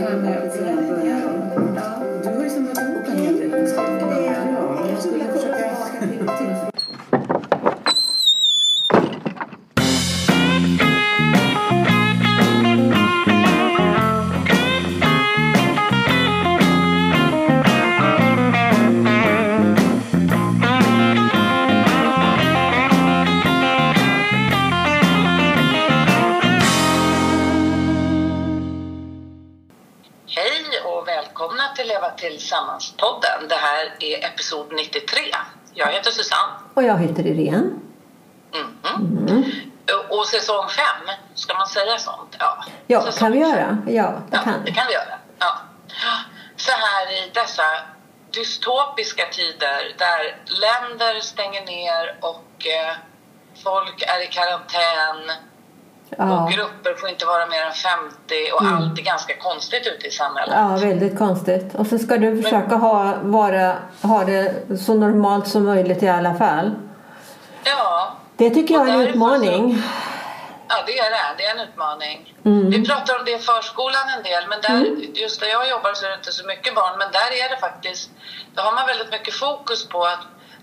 det här med att börja Du har ju kunskaper. Ja, jag skulle försöka... heter Irene. Mhm. Och säsong 5, ska man säga sånt? Ja, Ja, Säsong kan vi fem. göra? Ja, det Ja, kan det kan vi göra. Ja. Så här i dessa dystopiska tider där länder stänger ner och eh, folk är i karantän Ja. och grupper får inte vara mer än 50 och allt är ganska konstigt ute i samhället. ja, väldigt konstigt. Och så ska du försöka ha, vara, ha det så normalt som möjligt i alla fall. Ja, Det tycker jag är en utmaning. Ja, det är det. Det är en utmaning. Mm. Vi pratar om det i förskolan en del, men där, just där jag jobbar så är det inte så mycket barn. Men där är det faktiskt, då har man väldigt mycket fokus på att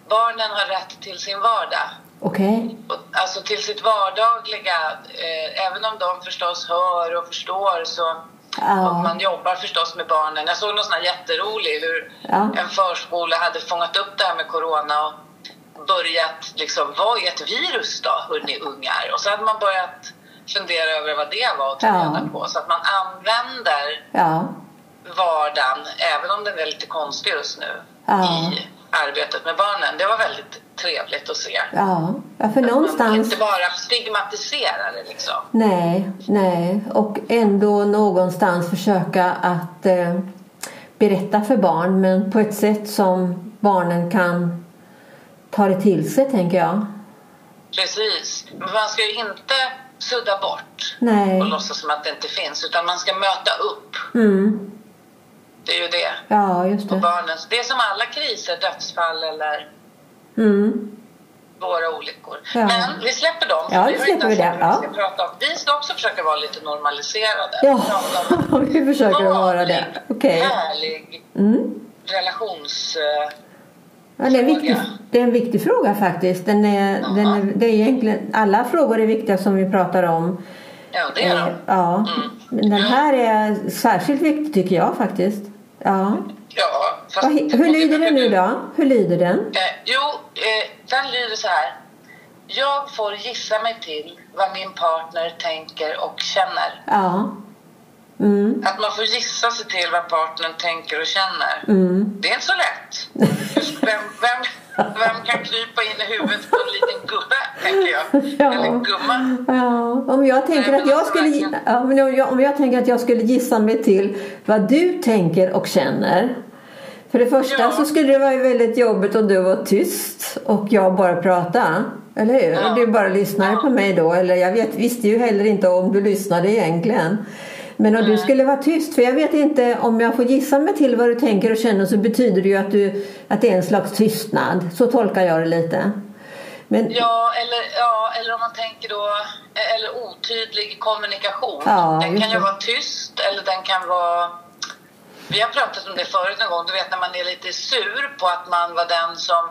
barnen har rätt till sin vardag. Okej. Och, alltså till sitt vardagliga, eh, även om de förstås hör och förstår så Ja. och man jobbar förstås med barnen. Jag såg någon sån här jätterolig hur Ja. en förskola hade fångat upp det här med corona och börjat liksom, vad är ett virus då, hörni ungar? Och så hade man börjat fundera över vad det var och ta Ja. reda på. Så att man använder Ja. vardagen, även om den är lite konstig just nu, Ja. i arbetet med barnen. Det var väldigt trevligt att se. Ja. ja, för Man någonstans... inte bara stigmatisera det liksom. Nej, nej. Och ändå någonstans försöka att eh, berätta för barn men på ett sätt som barnen kan ta det till sig, tänker jag. Precis. Men man ska ju inte sudda bort Nej. och låtsas som att det inte finns, utan man ska möta upp. Mm. Det är ju det. Ja, just Och det. barnens, det är som alla kriser, dödsfall eller Mm. svåra olyckor. Ja. Men vi släpper dem. Ja, vi släpper ens det, ja. Vi, ska prata om. vi ska också försöka vara lite normaliserade. Ja, vi försöker vara det. Okej. Härlig Mm. relations... eh, Ja, det, är en viktig, Fråga. det är en viktig fråga faktiskt. Den är, Ja. den är, det är egentligen, alla frågor är viktiga som vi pratar om. Ja, det är Eh, de. ja. Mm. Den här är särskilt viktig tycker jag faktiskt. Ja. Ja, fast, hur lyder den nu då? Hur lyder den? Eh, jo, eh, den lyder så här. Jag får gissa mig till vad min partner tänker och känner. Ja. Mm. Att man får gissa sig till vad partnern tänker och känner. Mm. Det är inte så lätt. Vem, vem, vem kan krypa in i huvudet på en liten gubbe, tänker jag. Ja. Eller gumma. Ja, om jag tänker Nej, att jag alltså skulle ja, om jag, tänker att jag skulle gissa mig till vad du tänker och känner. För det första Ja. så skulle det vara väldigt jobbigt om du var tyst och jag bara pratade. Eller hur? Ja. Du bara lyssnade på mig då. Eller jag vet, visste ju heller inte om du lyssnade egentligen. Men om du skulle vara tyst, för jag vet inte om jag får gissa mig till vad du tänker och känner så betyder det ju att, du, att det är en slags tystnad. Så tolkar jag det lite. Men, Ja eller, ja, eller om man tänker då, eller otydlig kommunikation. Ja, den kan ju det. vara tyst eller den kan vara... Vi har pratat om det förut en gång, du vet när man är lite sur på att man var den som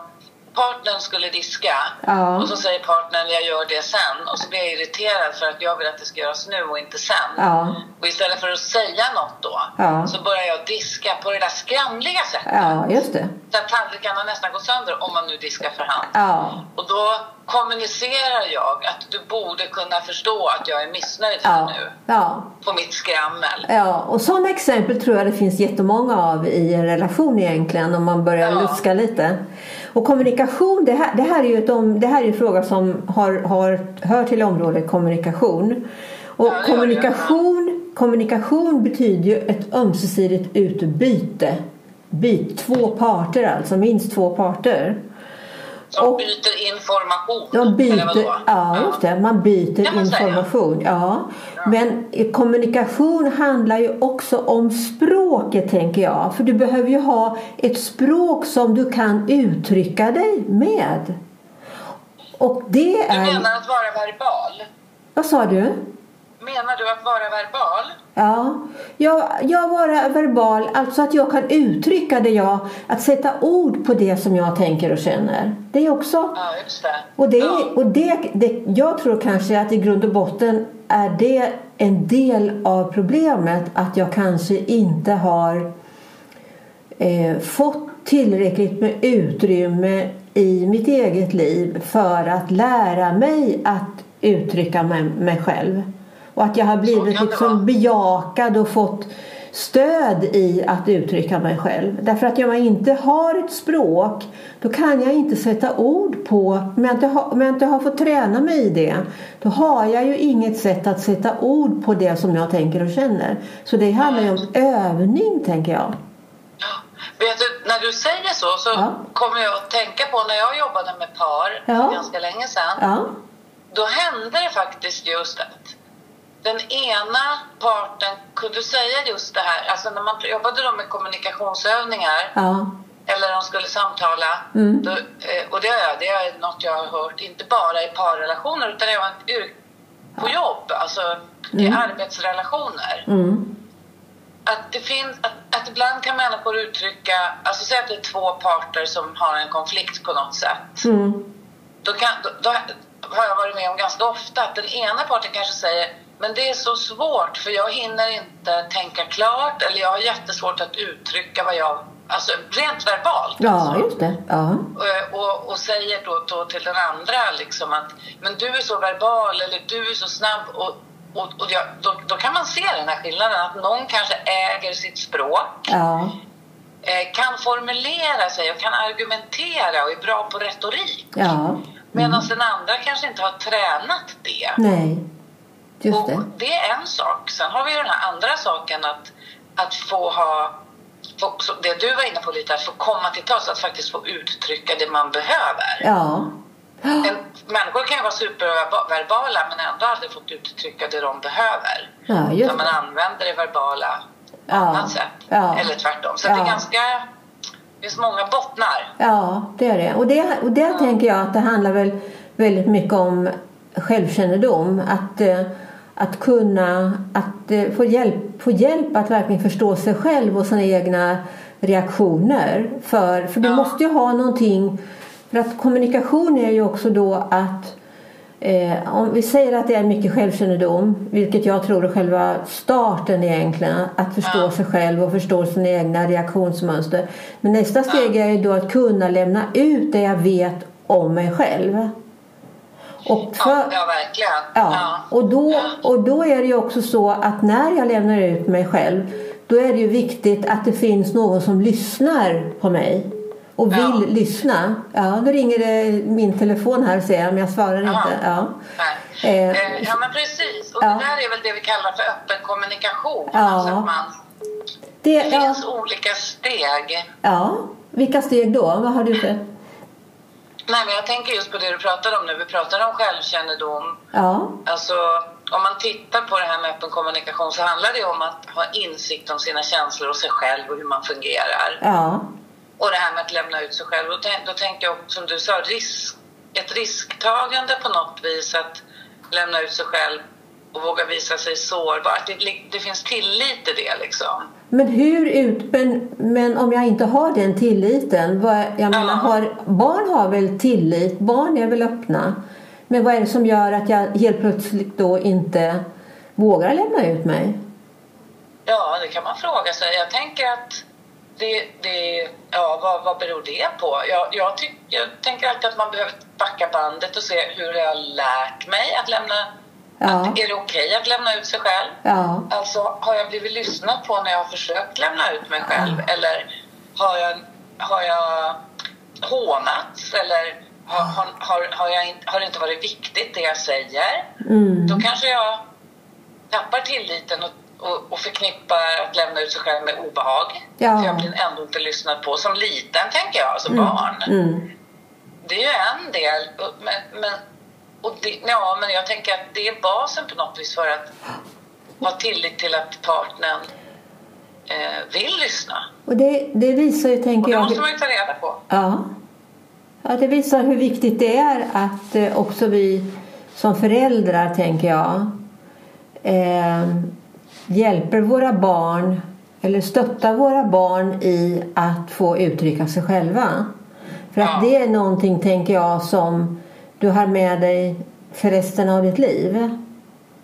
partnern skulle diska Ja. och så säger partnern jag gör det sen och så blir jag irriterad för att jag vill att det ska göras nu och inte sen. Ja. Och istället för att säga något då Ja. så börjar jag diska på det där skramliga sättet. ja, just det. Så att tallrikarna nästan går sönder om man nu diskar för hand. Ja. Och då kommunicerar jag att du borde kunna förstå att jag är missnöjd här Ja. nu Ja. på mitt skrammel. Ja, och sådana exempel tror jag det finns jättemånga av i en relation egentligen om man börjar Ja. luska lite. Och kommunikation, det här, det här är ju ett det här är en fråga som har, har, hör till området kommunikation. Och kommunikation, kommunikation betyder ju ett ömsesidigt utbyte. Byt, två parter alltså, minst två parter. Som Och- byter information. De byter, ja just det, man byter information. Ja. Men eh, kommunikation handlar ju också om språket tänker jag. För du behöver ju ha ett språk som du kan uttrycka dig med. Och det Du är... menar att vara verbal? Vad sa du? Menar du att vara verbal? Ja, jag, jag vara verbal, alltså att jag kan uttrycka det jag, att sätta ord på det som jag tänker och känner. Det är också, Ja, just det. och det, ja. och det, det jag tror kanske att i grund och botten är det en del av problemet att jag kanske inte har eh, fått tillräckligt med utrymme i mitt eget liv för att lära mig att uttrycka mig, mig själv. Och att jag har blivit liksom bejakad och fått stöd i att uttrycka mig själv. Därför att om jag inte har ett språk då kan jag inte sätta ord på, om jag inte har, om jag inte har fått träna mig i det, då har jag ju inget sätt att sätta ord på det som jag tänker och känner. Så det handlar ju om övning, tänker jag. Ja. Vet du, när du säger så så Ja. kommer jag att tänka på när jag jobbade med par Ja. ganska länge sedan. Ja, Då hände det faktiskt just att den ena parten kunde säga just det här, alltså när man jobbade då med kommunikationsövningar ja, eller de skulle samtala. Mm. Då, eh, och det är, det är något jag har hört, inte bara i parrelationer utan även yrk- på jobb, alltså i arbetsrelationer. mm, Att, det finns, att, att ibland kan människor uttrycka, alltså säg att det är två parter som har en konflikt på något sätt. mm, Då, kan, då, då har jag varit med om ganska ofta att den ena parten kanske säger men det är så svårt för jag hinner inte tänka klart eller jag har jättesvårt att uttrycka vad jag, alltså rent verbalt. ja, alltså. just det. Ja, Och, och, och säger då, då till den andra liksom att men du är så verbal eller du är så snabb och, och, och jag, då, då kan man se den här skillnaden att någon kanske äger sitt språk ja, eh, kan formulera sig och kan argumentera och är bra på retorik. ja. Medan den andra kanske inte har tränat det. Nej, just Och det. det är en sak. Sen har vi ju den här andra saken att, att få ha få, så det du var inne på lite, att få komma till tals, att faktiskt få uttrycka det man behöver. Ja, En, människor kan ju vara superverbala men ändå aldrig fått uttrycka det de behöver. ja just Utan man det. använder det verbala på Ja, annat sätt. ja. Eller tvärtom. Så Ja. det är ganska... Det finns många bottnar. Ja, det är det. Och det, och där tänker jag att det handlar väl väldigt mycket om självkännedom. Att, eh, att kunna att eh, få, hjälp, få hjälp att verkligen förstå sig själv och sina egna reaktioner. För, för du Ja. måste ju ha någonting. För att kommunikation är ju också då att Eh, om vi säger att det är mycket självkännedom, vilket jag tror är själva starten egentligen, att förstå Ja. sig själv och förstå sina egna reaktionsmönster. Men nästa steg är ju då att kunna lämna ut det jag vet om mig själv. Och för, Ja, ja verkligen. Ja, och då, och då är det ju också så att när jag lämnar ut mig själv då är det ju viktigt att det finns någon som lyssnar på mig och vill Ja. lyssna. Ja, nu ringer det min telefon här ser jag, men jag svarar Jaha. inte. Ja. Nej. Eh, Eh, ja, men precis. Och ja. det där är väl det vi kallar för öppen kommunikation. Ja. Alltså att man, det, det ja, finns olika steg. ja, vilka steg då? Vad har du sett? Nej, men jag tänker just på det du pratade om nu. Vi pratade om självkännedom. Ja, Alltså, om man tittar på det här med öppen kommunikation så handlar det om att ha insikt om sina känslor och sig själv och hur man fungerar. ja, Och det här med att lämna ut sig själv. Då, tänk, då tänker jag, som du sa, risk, ett risktagande på något vis att lämna ut sig själv och våga visa sig sårbar. Att det, det finns tillit i det liksom. Men hur ut, men, men om jag inte har den tilliten, vad, jag menar, har, barn har väl tillit, barn är väl öppna. Men vad är det som gör att jag helt plötsligt då inte vågar lämna ut mig? Ja, det kan man fråga sig. Jag tänker att det, det, ja, vad, vad beror det på? Jag, jag, tyck, jag tänker alltid att man behöver backa bandet och se hur jag har lärt mig att lämna... Ja. Att, är det okej att lämna ut sig själv? Ja, Alltså, har jag blivit lyssnad på när jag har försökt lämna ut mig själv? Eller har jag, har jag hånats? Eller har, har, har, har, jag inte, har det inte varit viktigt det jag säger? mm. Då kanske jag tappar tilliten och, och, och förknippar att lämna ut sig själv med obehag. Ja. För jag blir ändå inte lyssnad på. Som liten, tänker jag, som barn. Mm. Det är ju en del. Men, men, och det, ja, men jag tänker att det är basen på något vis för att ha tillit till att partnern eh, vill lyssna. Och det, det visar ju, Och tänker det jag, måste man ju ta reda på. ja. ja, det visar hur viktigt det är att eh, också vi som föräldrar, tänker jag, eh, hjälper våra barn eller stöttar våra barn i att få uttrycka sig själva. För att Ja. det är någonting, tänker jag, som du har med dig för resten av ditt liv.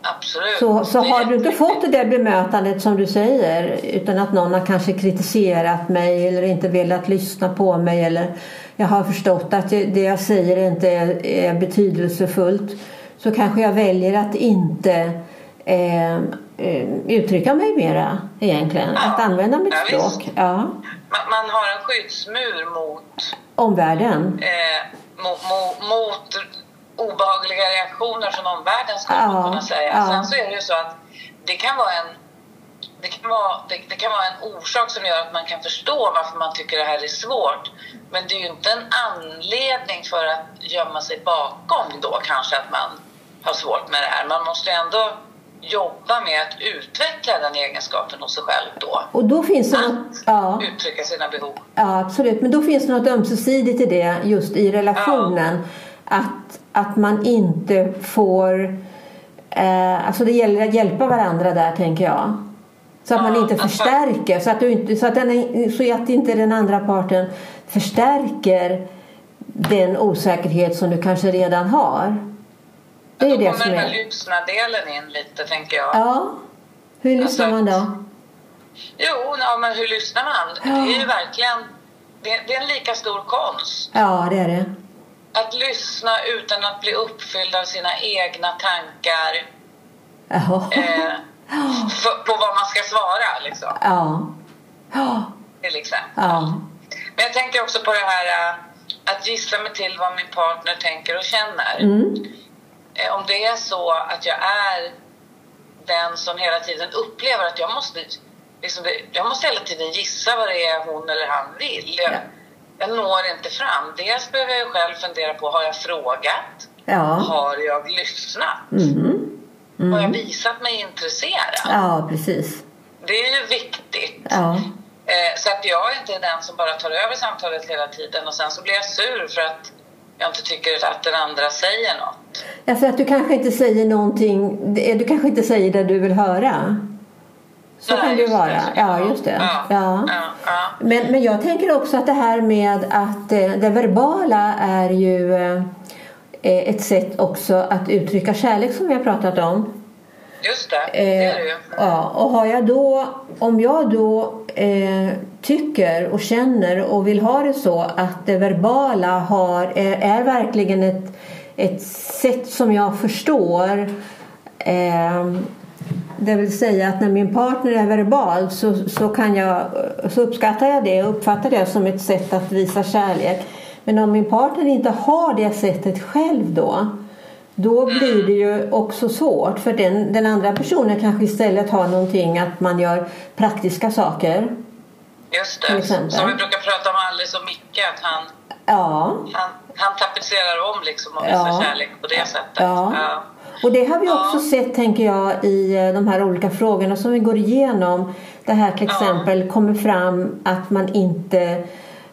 Absolut. Så, så har du inte fått det där bemötandet som du säger utan att någon har kanske kritiserat mig eller inte velat lyssna på mig eller jag har förstått att det jag säger inte är, är betydelsefullt så kanske jag väljer att inte eh, eh, uttrycka mig mera egentligen. Ja. Att använda mitt Ja, språk. Ja. Man, man har en skyddsmur mot, Omvärlden. eh, mot, mot, mot obehagliga reaktioner från omvärlden skulle Ja, man kunna säga. ja. Sen så är det ju så att det kan vara en det kan, vara, det, det kan vara en orsak som gör att man kan förstå varför man tycker det här är svårt. Men det är ju inte en anledning för att gömma sig bakom då kanske att man har svårt med det här. Man måste ju ändå jobba med att utveckla den egenskapen hos sig själv då. Och då finns det något, ja. Uttrycka sina behov. Ja, absolut. Men då finns det något ömsesidigt i det just i relationen. Att, att man inte får... Eh, alltså det gäller att hjälpa varandra där, tänker jag. Så att man Ja, inte alltså- förstärker. Så att, du inte, så, att den, så att inte den andra parten förstärker den osäkerhet som du kanske redan har. Det är då det kommer som den här är... lyssnardelen in lite, tänker jag. Ja. Hur lyssnar Alltså- man då? Jo, ja, men hur lyssnar man? Det är ju verkligen... Det, det är en lika stor konst. Ja, det är det. Att lyssna utan att bli uppfylld av sina egna tankar Ja. eh, för, på vad man ska svara, liksom, Ja. Ja. till exempel. Ja. Men jag tänker också på det här eh, att gissla mig till vad min partner tänker och känner. Mm. Eh, Om det är så att jag är den som hela tiden upplever att jag måste, liksom, jag måste hela tiden gissa vad det är hon eller han vill. Jag, Ja. jag når inte fram. Dels behöver jag själv fundera på, har jag frågat? Ja. Har jag lyssnat? Mm. Har jag visat mig intresserad? Ja, precis. Det är ju viktigt. Ja. Eh, så att jag inte är den som bara tar över samtalet hela tiden och sen så blir jag sur för att jag inte tycker att den andra säger något. Ja, för att du kanske inte säger någonting, det- du kanske inte säger det du vill höra. Så Nej, kan det vara. Ja, just det. Ja, Ja. ja, ja. Men, men jag tänker också att det här med att eh, det verbala är ju eh, ett sätt också att uttrycka kärlek som vi har pratat om. Just det, det är det ju. Eh, ja, och har jag då, om jag då eh, tycker och känner och vill ha det så att det verbala har, är, är verkligen ett, ett sätt som jag förstår eh, det vill säga att när min partner är verbal så, så, kan jag, så uppskattar jag det och uppfattar det som ett sätt att visa kärlek. Men om min partner inte har det sättet själv då då blir det ju också svårt för den, den andra personen kanske istället har någonting att man gör praktiska saker. Just det. Som vi brukar prata om alldeles så mycket, att han, Ja, han, han tapetserar om liksom och visar Ja. kärlek på det sättet. Ja. Ja. och det har vi också sett tänker jag i eh, de här olika frågorna som vi går igenom. Det här till exempel kommer fram att man inte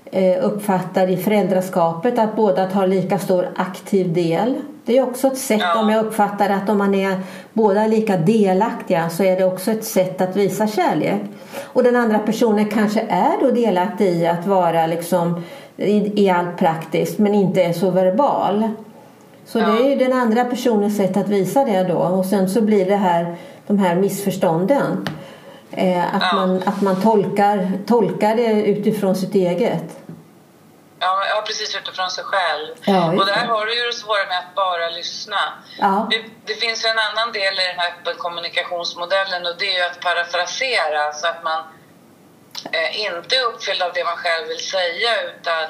eh, uppfattar i föräldraskapet att båda tar lika stor aktiv del. Det är också ett sätt Ja. om jag uppfattar att om man är båda lika delaktiga så är det också ett sätt att visa kärlek. Och den andra personen kanske är då delaktig i att vara liksom i, i allt praktiskt men inte är så verbal. Så Ja. det är ju den andra personens sätt att visa det då och sen så blir det här de här missförstånden. Eh, att, Ja. man, att man tolkar, tolkar det utifrån sitt eget. Ja, precis utifrån sig själv. Ja, och där har du ju det svåra med att bara lyssna. Ja. Det, det finns ju en annan del i den här öppen kommunikationsmodellen och det är ju att parafrasera så att man eh, inte är uppfylld av det man själv vill säga utan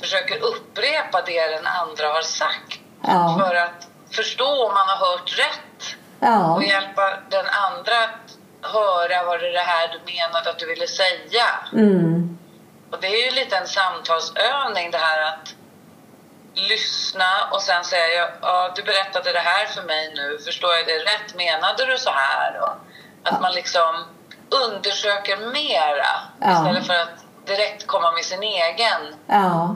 försöker upprepa det den andra har sagt. Ja. För att förstå om man har hört rätt och hjälpa den andra att höra vad det är det här du menade att du ville säga. mm. Och det är ju lite en samtalsövning det här att lyssna och sen säga ja, du berättade det här för mig nu, förstår jag det rätt? Menade du så här? Och att man liksom undersöker mera Ja. istället för att direkt komma med sin egen ja.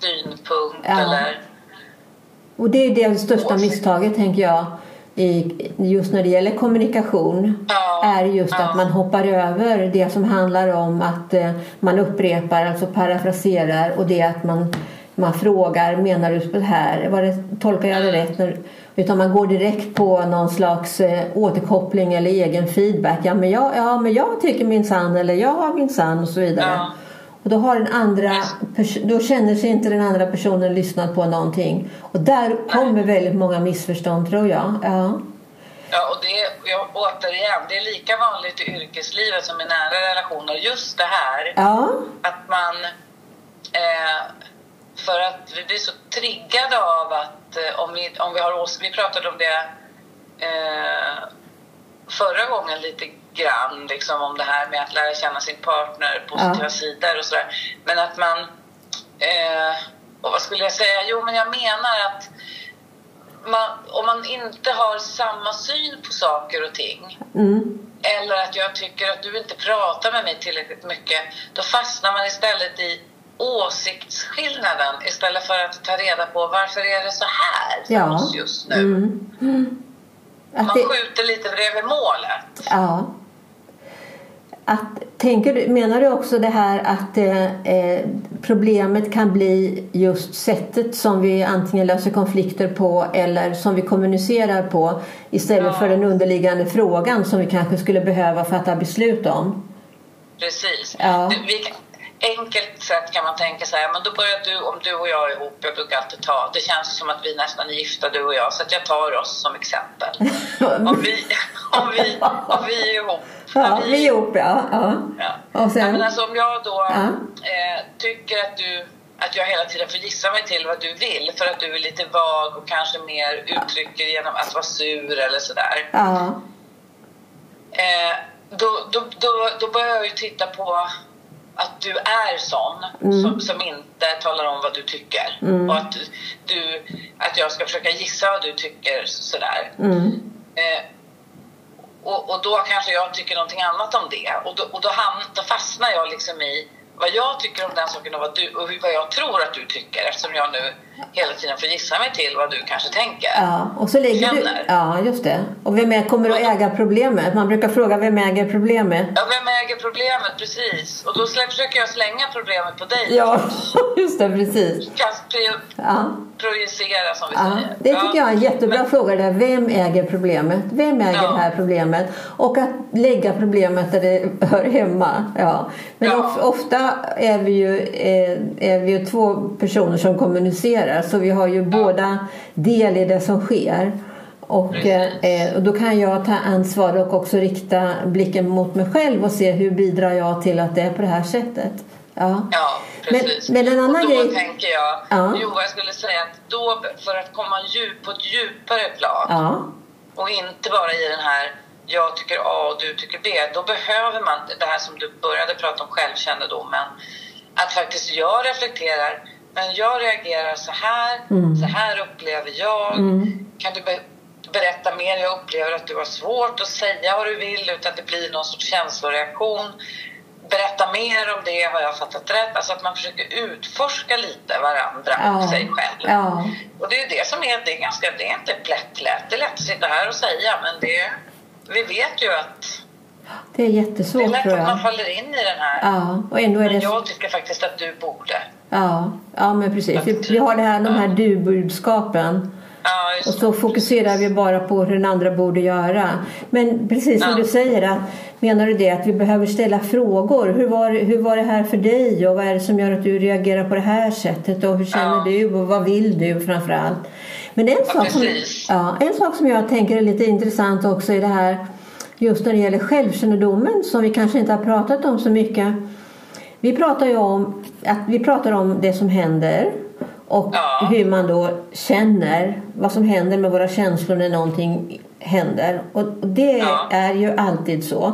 synpunkt Ja. eller Och det är det största misstaget tänker jag. I, just när det gäller kommunikation Ja, är just ja. att man hoppar över det som handlar om att eh, man upprepar, alltså parafraserar och det att man, man frågar menar du det här? Var det, tolkar jag det rätt? När, utan man går direkt på någon slags eh, återkoppling eller egen feedback. Ja men jag, ja, men jag tycker min sann eller jag har min sann och så vidare. Ja. Och då, har den andra, då känner sig inte den andra personen lyssnat på någonting. Och där kommer väldigt många missförstånd tror jag. Ja. Ja, och det, jag, återigen, det är lika vanligt i yrkeslivet som i nära relationer. Just det här Ja. att man... Eh, för att vi blir så triggade av att eh, om, vi, om vi har Vi pratade om det eh, förra gången lite grann, liksom om det här med att lära känna sin partner, positiva Ja. sidor och sådär. Men att man... Eh, och vad skulle jag säga? Jo, men jag menar att man, om man inte har samma syn på saker och ting Mm. eller att jag tycker att du inte pratar med mig tillräckligt mycket, då fastnar man istället i åsiktsskillnaden istället för att ta reda på varför är det så här för Ja. oss just nu. Mm. Mm. Man det, skjuter lite bredvid målet. ja. Att, tänker du, menar du också det här att eh, eh, problemet kan bli just sättet som vi antingen löser konflikter på eller som vi kommunicerar på istället Ja. för den underliggande frågan som vi kanske skulle behöva fatta beslut om? Precis. Ja. Vi, enkelt sett kan man tänka så här, men då börjar du, om du och jag är ihop, jag brukar alltid ta, det känns som att vi nästan är gifta du och jag, så jag tar oss som exempel. Om vi, om vi, om vi är ihop. Ja, vi är ihop, ja. ja. Och sen- Ja, men alltså, om jag då Ja. eh, tycker att du att jag hela tiden får gissa mig till vad du vill för att du är lite vag och kanske mer uttrycker genom att vara sur eller sådär. Ja. Eh, då, då, då, då börjar jag ju titta på att du är sån Mm. som, som inte talar om vad du tycker. Och att, du, att jag ska försöka gissa vad du tycker sådär. Mm. Eh, och, och då kanske jag tycker någonting annat om det. Och då, och då, hamn, då fastnar jag liksom i vad jag tycker om den saken och vad, du, och vad jag tror att du tycker eftersom jag nu hela tiden får gissa mig till vad du kanske tänker. Ja, och så lägger du... Känner. Ja, just det. Och vem är, kommer att äga problemet? Man brukar fråga vem äger problemet? Ja, vem äger problemet? Precis. Och då försöker jag slänga problemet på dig. Ja, just det, precis. Pro- Ja. projicera som vi Ja, säger. det tycker jag är en jättebra Men- fråga. Där. Vem äger problemet? Vem äger Ja. det här problemet? Och att lägga problemet där det hör hemma. Ja. Men Ja. of, ofta är vi, ju, eh, är vi ju två personer som kommunicerar så vi har ju båda del i det som sker. Och, eh, och då kan jag ta ansvar och också rikta blicken mot mig själv och se hur bidrar jag till att det är på det här sättet. Ja. Ja, Men, precis. men en annan och då grej... tänker jag, Ja. jo jag skulle säga att då för att komma djup, på ett djupare plan Ja, och inte bara i den här jag tycker A och du tycker B, då behöver man det här som du började prata om självkännedomen. Att faktiskt jag reflekterar, men jag reagerar så här, Mm. så här upplever jag. Kan du be- berätta mer? Jag upplever att du har svårt att säga vad du vill utan det blir någon sorts känsloreaktion. Berätta mer om det, har jag fattat rätt? Alltså att man försöker utforska lite varandra och Ja. sig själv. ja. Och det är det som är, det är ganska, det är inte lätt. Det är lätt att sitta här och säga, men det, vi vet ju att det är det är jättesvårt lätt att man faller in i den här. Ja, och ändå är Men det... jag tycker faktiskt att du borde. Ja, ja men precis. Vi, vi har det här, de här du-budskapen. Ja, Och så fokuserar vi bara på hur den andra borde göra. Men precis som Ja. du säger, att, menar du det att vi behöver ställa frågor? Hur var, hur var det här för dig? Och vad är det som gör att du reagerar på det här sättet? Och hur känner Ja. du? Och vad vill du framför allt? Men en sak, som, ja, en sak som jag tänker är lite intressant också i det här just när det gäller självkännedomen som vi kanske inte har pratat om så mycket. Vi pratar ju om att vi pratar om det som händer och Ja. hur man då känner vad som händer med våra känslor när någonting händer. Och det Ja. är ju alltid så.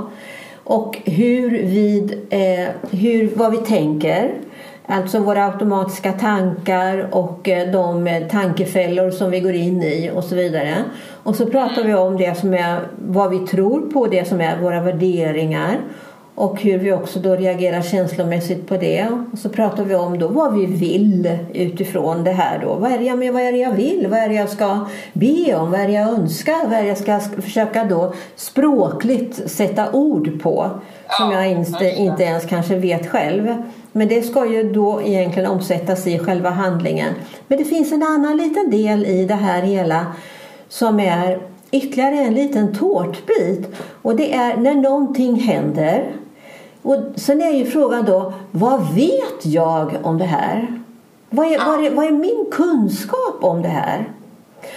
Och hur vid, eh, hur, vad vi tänker, alltså våra automatiska tankar och eh, de tankefällor som vi går in i och så vidare. Och så pratar vi om det som är vad vi tror på, det som är våra värderingar. och hur vi också då reagerar känslomässigt på det. Och så pratar vi om då vad vi vill utifrån det här. Då. Vad, är det, jag, vad är jag vill? Vad är det jag ska be om? Vad är det jag önskar? Vad är det jag ska försöka då språkligt sätta ord på? Som jag inte, inte ens kanske vet själv. Men det ska ju då egentligen omsättas i själva handlingen. Men det finns en annan liten del i det här hela som är ytterligare en liten tårtbit. Och det är när någonting händer. Och sen är ju frågan då, vad vet jag om det här? Vad är, vad är, vad är min kunskap om det här?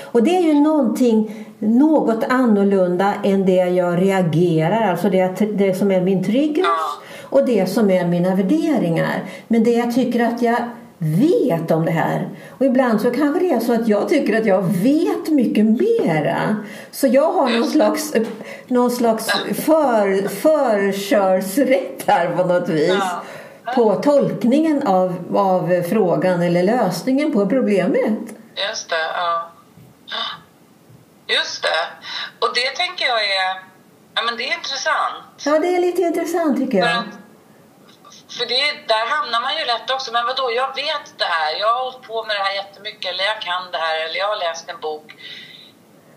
Och det är ju någonting något annorlunda än det jag reagerar, alltså det, det som är min triggers och det som är mina värderingar. Men det jag tycker att jag vet om det här. Och ibland så kanske det är så att jag tycker att jag vet mycket mera. Så jag har någon slags, någon slags för, förkörsrätt här på något vis. På tolkningen av, av frågan eller lösningen på problemet. Just det, ja. Just det. Och det tänker jag är, ja men det är intressant. Ja, det är lite intressant tycker jag. För, det, där hamnar man ju lätt också. Men vadå, jag vet det här. Jag har hållit på med det här jättemycket. Eller jag kan det här. Eller jag har läst en bok.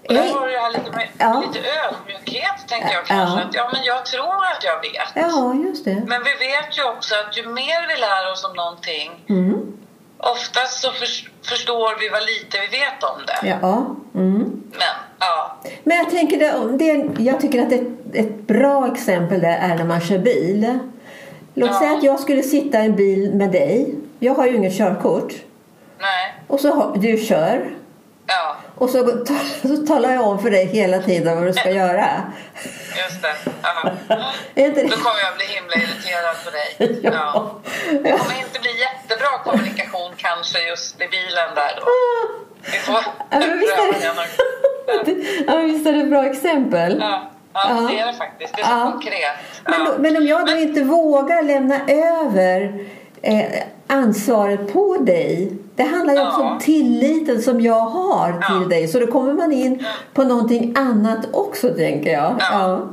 Och där har du det här lite, med, ja. lite ödmjukhet, tänker jag kanske. Ja. Att, ja, men jag tror att jag vet. Ja, just det. Men vi vet ju också att ju mer vi lär oss om någonting mm. Oftast så för, förstår vi vad lite vi vet om det. Ja. Mm. Men, ja. Men jag, tänker det, det, jag tycker att ett, ett bra exempel där är när man kör bil. Låt ja. säga att jag skulle sitta i en bil med dig. Jag har ju inget körkort. Nej. Och så du kör. Ja. Och så, så talar jag om för dig hela tiden vad du ska göra. Just det. Ja. Då kommer jag bli himla irriterad på dig. Ja. Ja. Det kommer inte bli jättebra kommunikation kanske just i bilen där då. Vi får ja, men visst, är det, ja, visst är det ett bra exempel? Ja. Ja, det är det faktiskt. Det är så ja. konkret. Men, men, om jag då inte vågar lämna över eh, ansvaret på dig. Det handlar ju också om tilliten som jag har till dig. Så då kommer man in på någonting annat också tänker jag. Ja.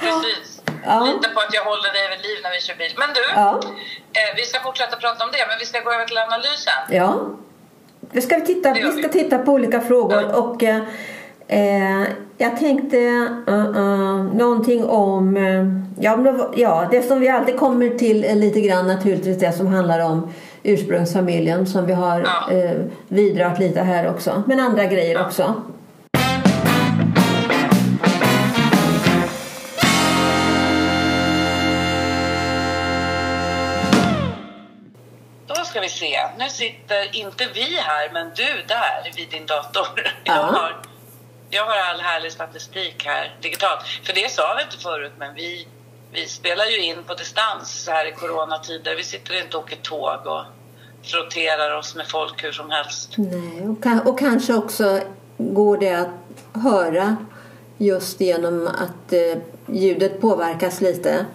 Precis. Ja. Lita på att jag håller dig vid liv när vi kör bil. Men du, ja. eh, vi ska fortsätta prata om det, men vi ska gå över till analysen. Ja. Vi ska, titta, vi ska titta på olika frågor. och eh, Eh, jag tänkte uh, uh, någonting om uh, ja, ja, det som vi alltid kommer till lite grann naturligtvis det som handlar om ursprungsfamiljen som vi har ja. uh, vidrört lite här också. Men andra grejer ja. också. Då ska vi se. Nu sitter inte vi här, men du där vid din dator. Jag har jag har all härlig statistik här digitalt. För det sa vi inte förut, men vi, vi spelar ju in på distans här i coronatider. Vi sitter inte och åker tåg och frotterar oss med folk hur som helst. Nej, och, och kanske också går det att höra just genom att eh, ljudet påverkas lite.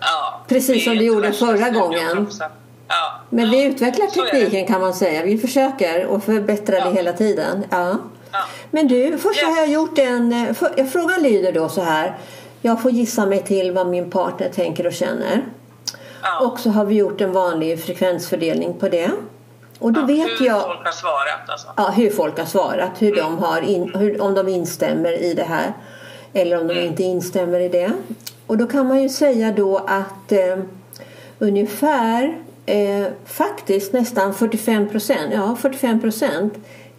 Ja, Precis som det gjorde förra gången. Ja. Men vi utvecklar tekniken kan man säga. Vi försöker och förbättrar ja. det hela tiden. Ja. Men du, först har jag gjort en... Eh, för, frågan lyder då så här. Jag får gissa mig till vad min partner tänker och känner. Ja. Och så har vi gjort en vanlig frekvensfördelning på det. Och då ja, vet hur jag, folk har svarat alltså. Ja, hur folk har svarat. Hur mm. de har in, hur, om de instämmer i det här. Eller om de mm. inte instämmer i det. Och då kan man ju säga då att eh, ungefär eh, faktiskt nästan 45 procent, ja 45 procent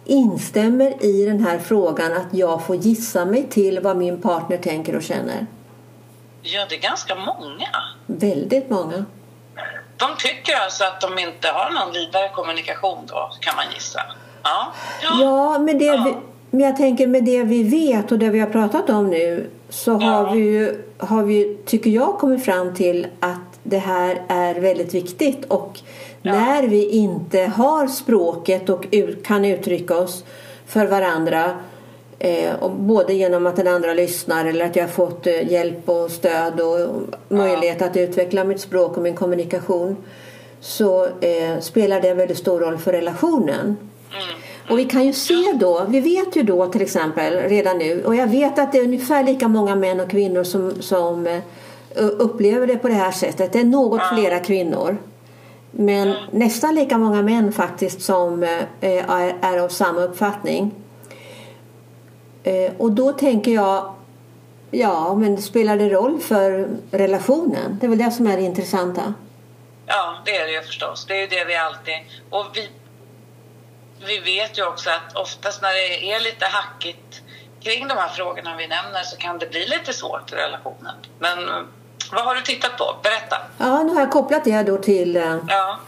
instämmer i den här frågan att jag får gissa mig till vad min partner tänker och känner? Ja, det är ganska många. Väldigt många. De tycker alltså att de inte har någon vidare kommunikation då, kan man gissa. Ja, ja. ja men, det ja. Vi, men jag tänker med det vi vet och det vi har pratat om nu så har ja. vi ju, har vi, tycker jag, kommit fram till att det här är väldigt viktigt och Ja. När vi inte har språket och kan uttrycka oss för varandra eh, både genom att den andra lyssnar eller att jag har fått eh, hjälp och stöd och möjlighet ja. att utveckla mitt språk och min kommunikation så eh, spelar det en väldigt stor roll för relationen. Mm. Och vi kan ju se då, vi vet ju då till exempel redan nu och jag vet att det är ungefär lika många män och kvinnor som, som eh, upplever det på det här sättet. Det är något Ja. flera kvinnor. Men nästan lika många män faktiskt som eh, är, av samma uppfattning. Eh, och då tänker jag, ja men spelar det roll för relationen? Det är väl det som är det intressanta. Ja, det är det ju förstås. Det är ju det vi alltid... Och vi, vi vet ju också att oftast när det är lite hackigt kring de här frågorna vi nämner så kan det bli lite svårt i relationen. Men vad har du tittat på? Berätta. Ja, nu har jag kopplat det då till eh, Ja,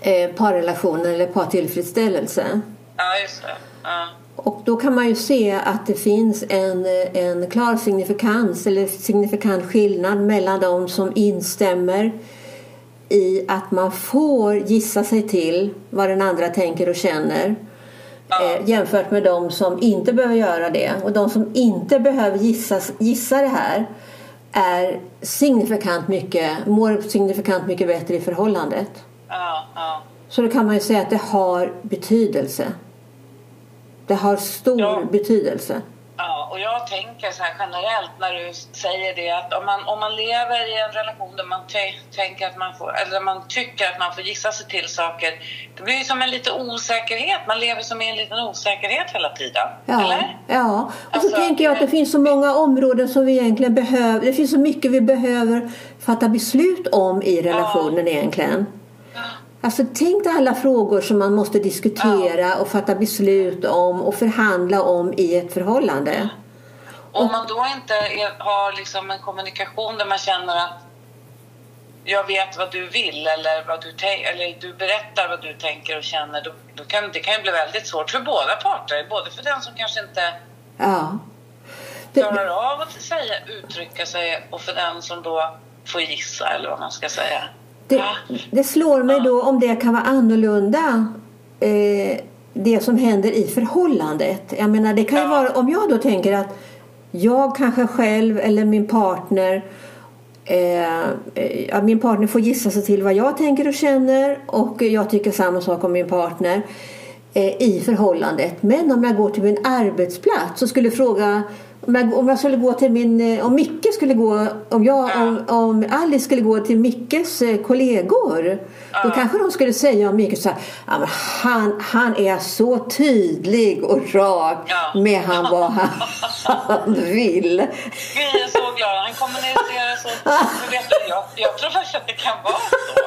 eh, parrelationen eller partillfredsställelse. ja just det. Ja, Och då kan man ju se att det finns en, en klar signifikans eller signifikant skillnad mellan de som instämmer i att man får gissa sig till vad den andra tänker och känner Ja. eh, jämfört med de som inte behöver göra det. Och de som inte behöver gissa, gissa det här är signifikant mycket, mår signifikant mycket bättre i förhållandet. ja, ja. Så då kan man ju säga att det har betydelse. Det har stor Ja. betydelse. Ja, och jag tänker så här generellt när du säger det att om man, om man lever i en relation där man tänker att man får, eller man tycker att man får gissa sig till saker. Det blir ju som en liten osäkerhet. Man lever som i en liten osäkerhet hela tiden. Ja, Eller? ja. och så Alltså, tänker jag att det finns så många områden som vi egentligen behöver. Det finns så mycket vi behöver fatta beslut om i relationen egentligen. Alltså tänk dig alla frågor som man måste diskutera och fatta beslut om och förhandla om i ett förhållande. Om man då inte är, har liksom en kommunikation där man känner att jag vet vad du vill eller, vad du, eller du berättar vad du tänker och känner. Då, då kan, det kan ju bli väldigt svårt för båda parter. Både för den som kanske inte Ja. Det, klarar av att säga, uttrycka sig och för den som då får gissa eller vad man ska säga. Det, det slår mig då om det kan vara annorlunda eh, det som händer i förhållandet. Jag menar det kan vara om jag då tänker att jag kanske själv eller min partner eh, min partner får gissa sig till vad jag tänker och känner och jag tycker samma sak om min partner eh, i förhållandet. Men om jag går till min arbetsplats och skulle fråga om jag, skulle gå till min, eh, om Micke skulle gå, om jag, Ja. om, om Alice skulle gå till Mickes eh, kollegor då kanske de skulle säga om Micke så här, ja, han, han är så tydlig och rak Ja. med han vad han, han vill. Vi är så glada. Han kommunicerar så... Men vet du, jag, jag tror faktiskt att det kan vara så.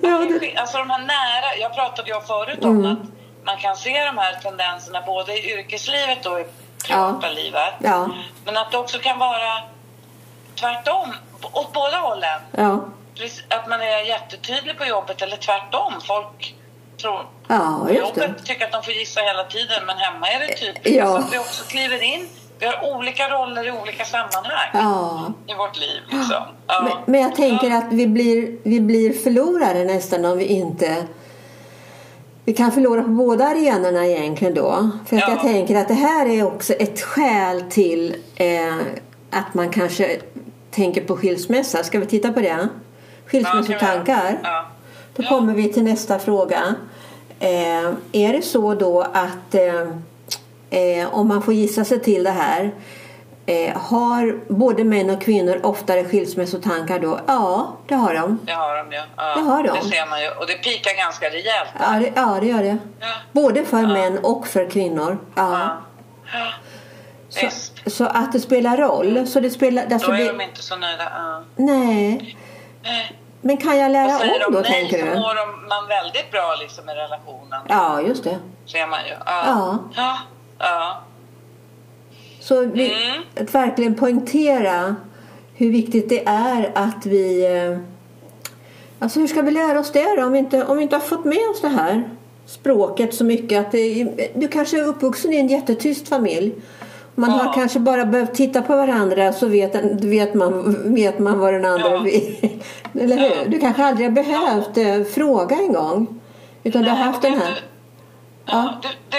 Ja, det, Alltså de här nära, jag pratade ju förut om att man kan se de här tendenserna både i yrkeslivet och privata Ja. livet. ja, Men att det också kan vara tvärtom, åt båda hållen. ja, Att man är jättetydlig på jobbet eller tvärtom. Folk tror ja, jobbet tycker att de får gissa hela tiden men hemma är det tydligt. Ja. Så att vi också kliver in. Vi har olika roller i olika sammanhang Ja. i vårt liv. Liksom. Men, men jag tänker att vi blir, vi blir förlorare nästan om vi inte vi kan förlora på båda arenorna egentligen då. För att Ja. jag tänker att det här är också ett skäl till eh, att man kanske tänker på skilsmässa. Ska vi titta på det? Skilsmässotankar. Ja. Då kommer vi till nästa fråga. Eh, är det så då att eh, eh, om man får gissa sig till det här eh, har både män och kvinnor oftare skilsmässotankar då? Ja, det har de. Det har de ju. Ja, Det har de. Det ser man ju. Och det pikar ganska rejält. Ja, det, ja, det gör det. Ja. Både för män och för kvinnor. Ja. Ja. Ja. Så, så att det spelar roll. Så det spelar, Då alltså är det, de inte så nöjda. Ja. nej. Nej. Men kan jag lära säger om då, nej tänker så du? mår de, man väldigt bra liksom i relationen. Ja, just det. Ser man ju. Ja. Ja. Ja. Så vi, Mm. att verkligen poängtera hur viktigt det är att vi... eh, Alltså hur ska vi lära oss det då, om vi inte, om vi inte har fått med oss det här språket så mycket? Att det, du kanske är uppvuxen i en jättetyst familj. Man har Ja. kanske bara behövt titta på varandra så vet, vet, man, vet man vad den andra Ja. vill. Eller hur? Ja. Du kanske aldrig har behövt eh, fråga en gång. Utan du har Nej, haft den här. du- Ja. Du, du.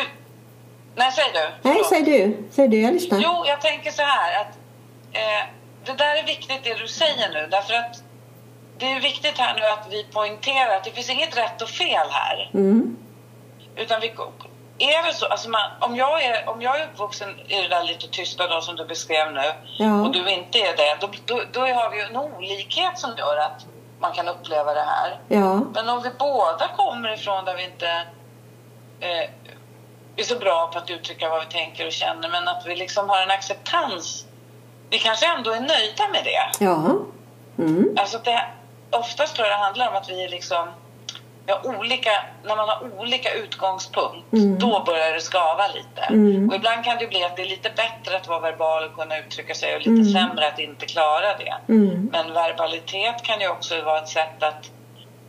Nej, säg du. Nej, säg du. Säg du, jag lyssnar. Jo, jag tänker så här att eh, det där är viktigt det du säger nu därför att det är viktigt här nu att vi poängterar att det finns inget rätt och fel här. Mm. Utan vi, är det så, alltså man, om, jag är, om jag är uppvuxen i det där lite tysta då som du beskrev nu Ja. och du inte är det, då, då, då har vi ju en olikhet som gör att man kan uppleva det här. Ja. Men om vi båda kommer ifrån där vi inte eh, är så bra på att uttrycka vad vi tänker och känner men att vi liksom har en acceptans. Vi kanske ändå är nöjda med det. Ja. Mm. Alltså det, oftast tror jag det handlar om att vi är liksom vi har olika, när man har olika utgångspunkt, då börjar det skava lite. Mm. Och ibland kan det bli att det är lite bättre att vara verbal och kunna uttrycka sig och lite sämre att inte klara det. Mm. Men verbalitet kan ju också vara ett sätt att,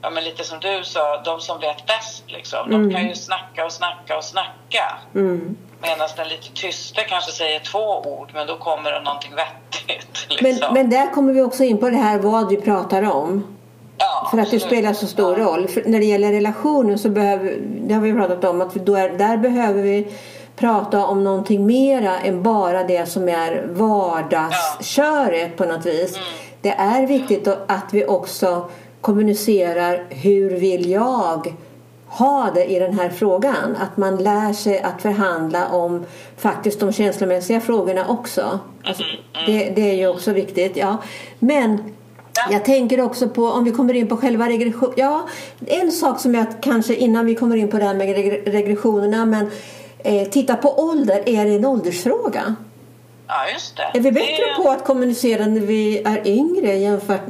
ja men lite som du sa, de som vet bäst liksom, de kan ju snacka och snacka och snacka. Mm. Medan den lite tysta kanske säger två ord, men då kommer det någonting vettigt. Men, Liksom. men där kommer vi också in på det här vad vi pratar om. ja, För att det absolut. spelar så stor Ja. roll. För när det gäller relationer så behöver, det har vi pratat om, att är, där behöver vi prata om någonting mera än bara det som är vardagsköret på något vis. Mm. Det är viktigt att vi också kommunicerar hur vill jag ha det i den här frågan. Att man lär sig att förhandla om faktiskt de känslomässiga frågorna också. Alltså, det, det är ju också viktigt. Ja. Men jag tänker också på, om vi kommer in på själva regression. Ja, en sak som jag kanske innan vi kommer in på det här med reg- regressionerna. Men eh, titta på ålder, är det en åldersfråga? Ja, just det. Är vi bättre det... på att kommunicera när vi är yngre jämfört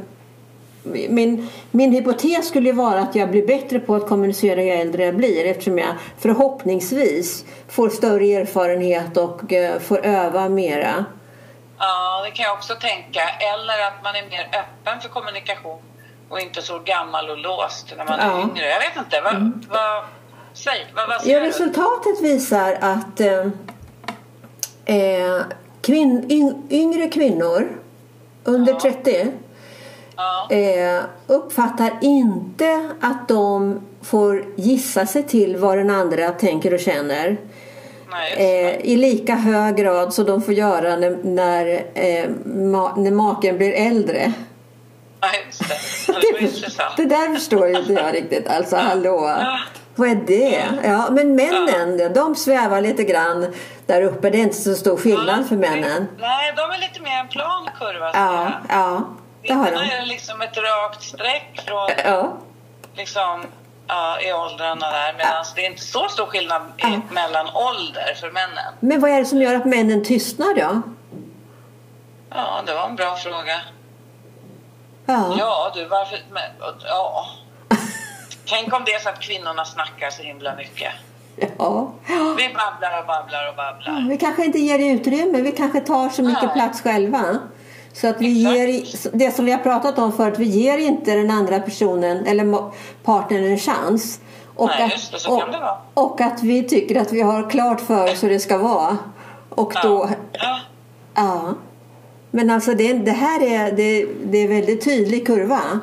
min, min hypotes skulle vara att jag blir bättre på att kommunicera ju äldre jag blir eftersom jag förhoppningsvis får större erfarenhet och eh, får öva mera. Ja, det kan jag också tänka. Eller att man är mer öppen för kommunikation och inte så gammal och låst när man är Ja. yngre. Jag vet inte. Vad, vad, säg, vad, vad Ja, ser du? resultatet visar att eh, eh, kvinn, yng, yngre kvinnor under 30 Ja, eh, uppfattar inte att de får gissa sig till vad den andra tänker och känner. nej. Eh, I lika hög grad som de får göra när, när, eh, ma- när maken blir äldre. Ja, det. Det. Det där förstår inte jag riktigt. Alltså hallå. Vad är det? Ja, men männen, de svävar lite grann där uppe. Det är inte så stor skillnad för männen. Nej, de är lite mer en plan kurva. Ja, ja. Det har de. är liksom ett rakt streck från Ja, liksom, ja, i åldrarna där. Medan det är inte så stor skillnad Ja. mellan ålder för männen. men vad är det som gör att männen tystnar då? Ja, det var en bra fråga. Ja. Ja, du, varför... Men, ja. Tänk om det är så att kvinnorna snackar så himla mycket. ja. Vi babblar och babblar och babblar. Vi kanske inte ger utrymme. Vi kanske tar så mycket Nej. plats själva. Så att vi Exakt. ger, det som vi har pratat om förut, vi ger inte den andra personen eller partnern en chans. Och, Nej, att, det, och, och att vi tycker att vi har klart för oss hur det ska vara. Och då, Ja. ja. Men alltså det, det här är, det, det är väldigt tydlig kurva.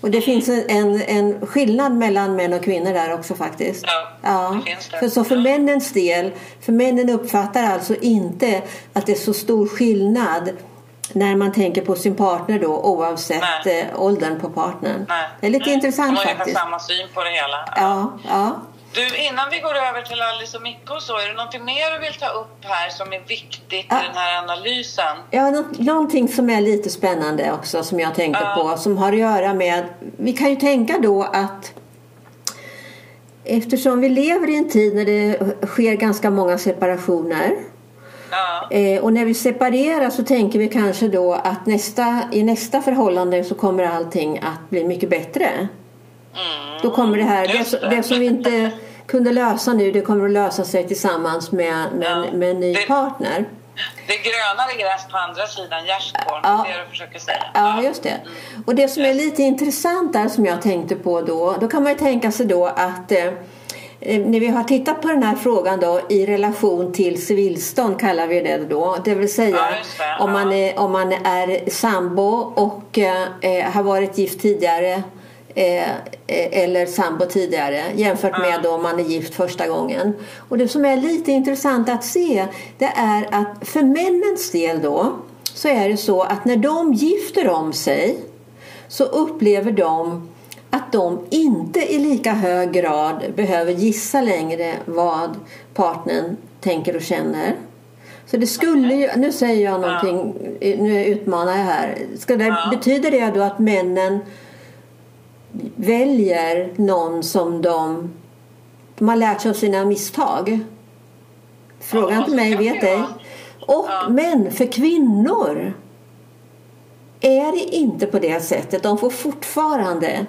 Och det finns en, en, skillnad mellan män och kvinnor där också faktiskt. Ja, det finns det. För, så för Ja. männens del, för männen uppfattar alltså inte att det är så stor skillnad när man tänker på sin partner då oavsett Nej. eh, åldern på partnern. Nej. Det är lite Nej. intressant De har ungefär faktiskt. samma syn på det hela. Ja, ja. Du, innan vi går över till Alice och Micke och så, är det någonting mer du vill ta upp här som är viktigt Ja. i den här analysen? Ja, nå- någonting som är lite spännande också som jag tänkte Ja. på som har att göra med, vi kan ju tänka då att eftersom vi lever i en tid när det sker ganska många separationer Ja, eh, och när vi separerar så tänker vi kanske då att nästa, i nästa förhållande så kommer allting att bli mycket bättre. mm, Då kommer det här, det, det som vi inte kunde lösa nu det kommer att lösa sig tillsammans med, med, Ja. med en ny Det- partner. Det är grönare gräs på andra sidan gärdsgården, Ja. det är det du försöker säga. Ja, just det. Och det som är lite intressant där som jag tänkte på då, då kan man ju tänka sig då att eh, när vi har tittat på den här frågan då i relation till civilstånd kallar vi det då. Det vill säga Ja, om, man är, om man är sambo och eh, eh, har varit gift tidigare eh, eh, eller sambo tidigare jämfört med då om man är gift första gången. Och det som är lite intressant att se det är att för männens del då så är det så att när de gifter om sig så upplever de att de inte i lika hög grad behöver gissa längre vad partnern tänker och känner. Så det skulle ju, nu säger jag någonting, nu utmanar jag här. Ska det, Ja. Betyder det då att männen väljer någon som de, de har lärt sig av sina misstag? Fråga inte mig, vet ej. Och, Ja. Men för kvinnor är det inte på det sättet. De får fortfarande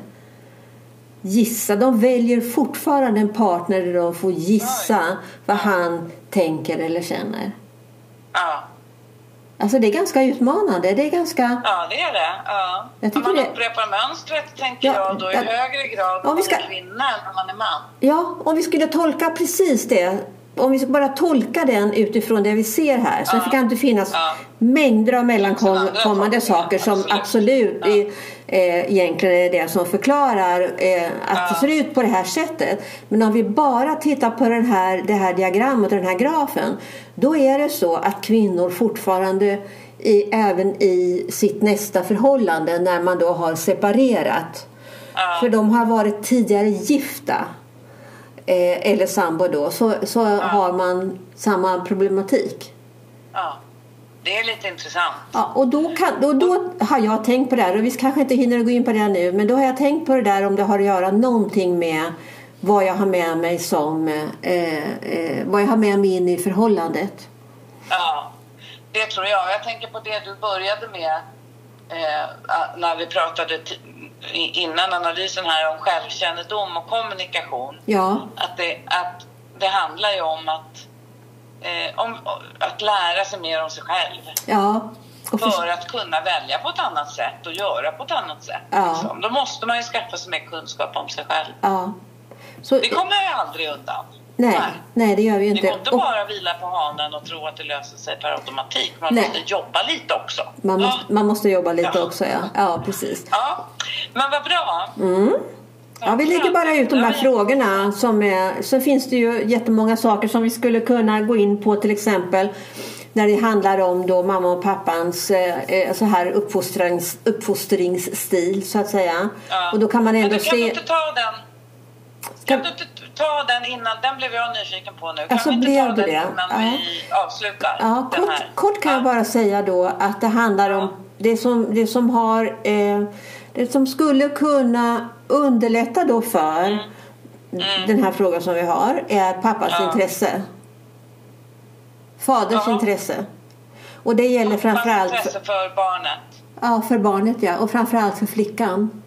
gissa. De väljer fortfarande en partner där de får gissa vad han tänker eller känner. Ja. Alltså det är ganska utmanande. Det är ganska... Ja, det är det. Ja. Jag Om man det- upprepar mönstret, tänker Ja, jag, då i ja. högre grad Om vi ska- kvinna än om man är man. Ja, om vi skulle tolka precis det. Om vi ska bara tolka den utifrån det vi ser här. Sen Ja. kan det finnas Ja. mängder av mellankommande saker som absolut, absolut. är, eh, egentligen är det som förklarar eh, att Ja. det ser ut på det här sättet. Men om vi bara tittar på den här, det här diagrammet och den här grafen. Då är det så att kvinnor fortfarande i, även i sitt nästa förhållande när man då har separerat. Ja. För de har varit tidigare gifta eh, eller sambo då så, så har man samma problematik. Ja. Det är lite intressant. Ja, och då, kan, då, då har jag tänkt på det här och vi kanske inte hinner gå in på det nu men då har jag tänkt på det där om det har att göra någonting med vad jag har med mig som eh, eh, vad jag har med mig in i förhållandet. Ja, det tror jag. Jag tänker på det du började med eh, när vi pratade innan analysen här om självkännedom och kommunikation. Ja, Att det, att det handlar ju om att, eh, om att lära sig mer om sig själv. ja. För, För att kunna välja på ett annat sätt och göra på ett annat sätt. Ja. Liksom. Då måste man ju skaffa sig mer kunskap om sig själv. ja. Så, Det kommer jag aldrig undan. Nej, nej, det gör vi Det inte. går inte Och bara vila på hanen och tro att det löser sig per automatik. Man Nej. måste jobba lite också. man, Ja. måste, man måste jobba lite Ja. också, ja. Ja, precis. Ja, men vad bra. Ja, vi lägger bara ut de här frågorna. Som är, sen finns det ju jättemånga saker som vi skulle kunna gå in på till exempel när det handlar om då mamma och pappans eh, eh, så här uppfostrings, uppfostringsstil så att säga. Ja. Och då kan man Men ändå du, kan du se... inte ta den? Kan du inte ta den innan? Den blev jag nyfiken på nu. Kan Alltså, vi inte blev ta du den det? innan Ja. vi avslutar Ja, kort, kort kan jag Ja. bara säga då att det handlar om det som, det som har eh, det som skulle kunna underlätta då för den här frågan som vi har är pappas Mm. Ja. intresse. Faderns Ja. intresse. Och det gäller framförallt Pappas intresse för barnet. ja, för barnet ja, och framförallt för flickan.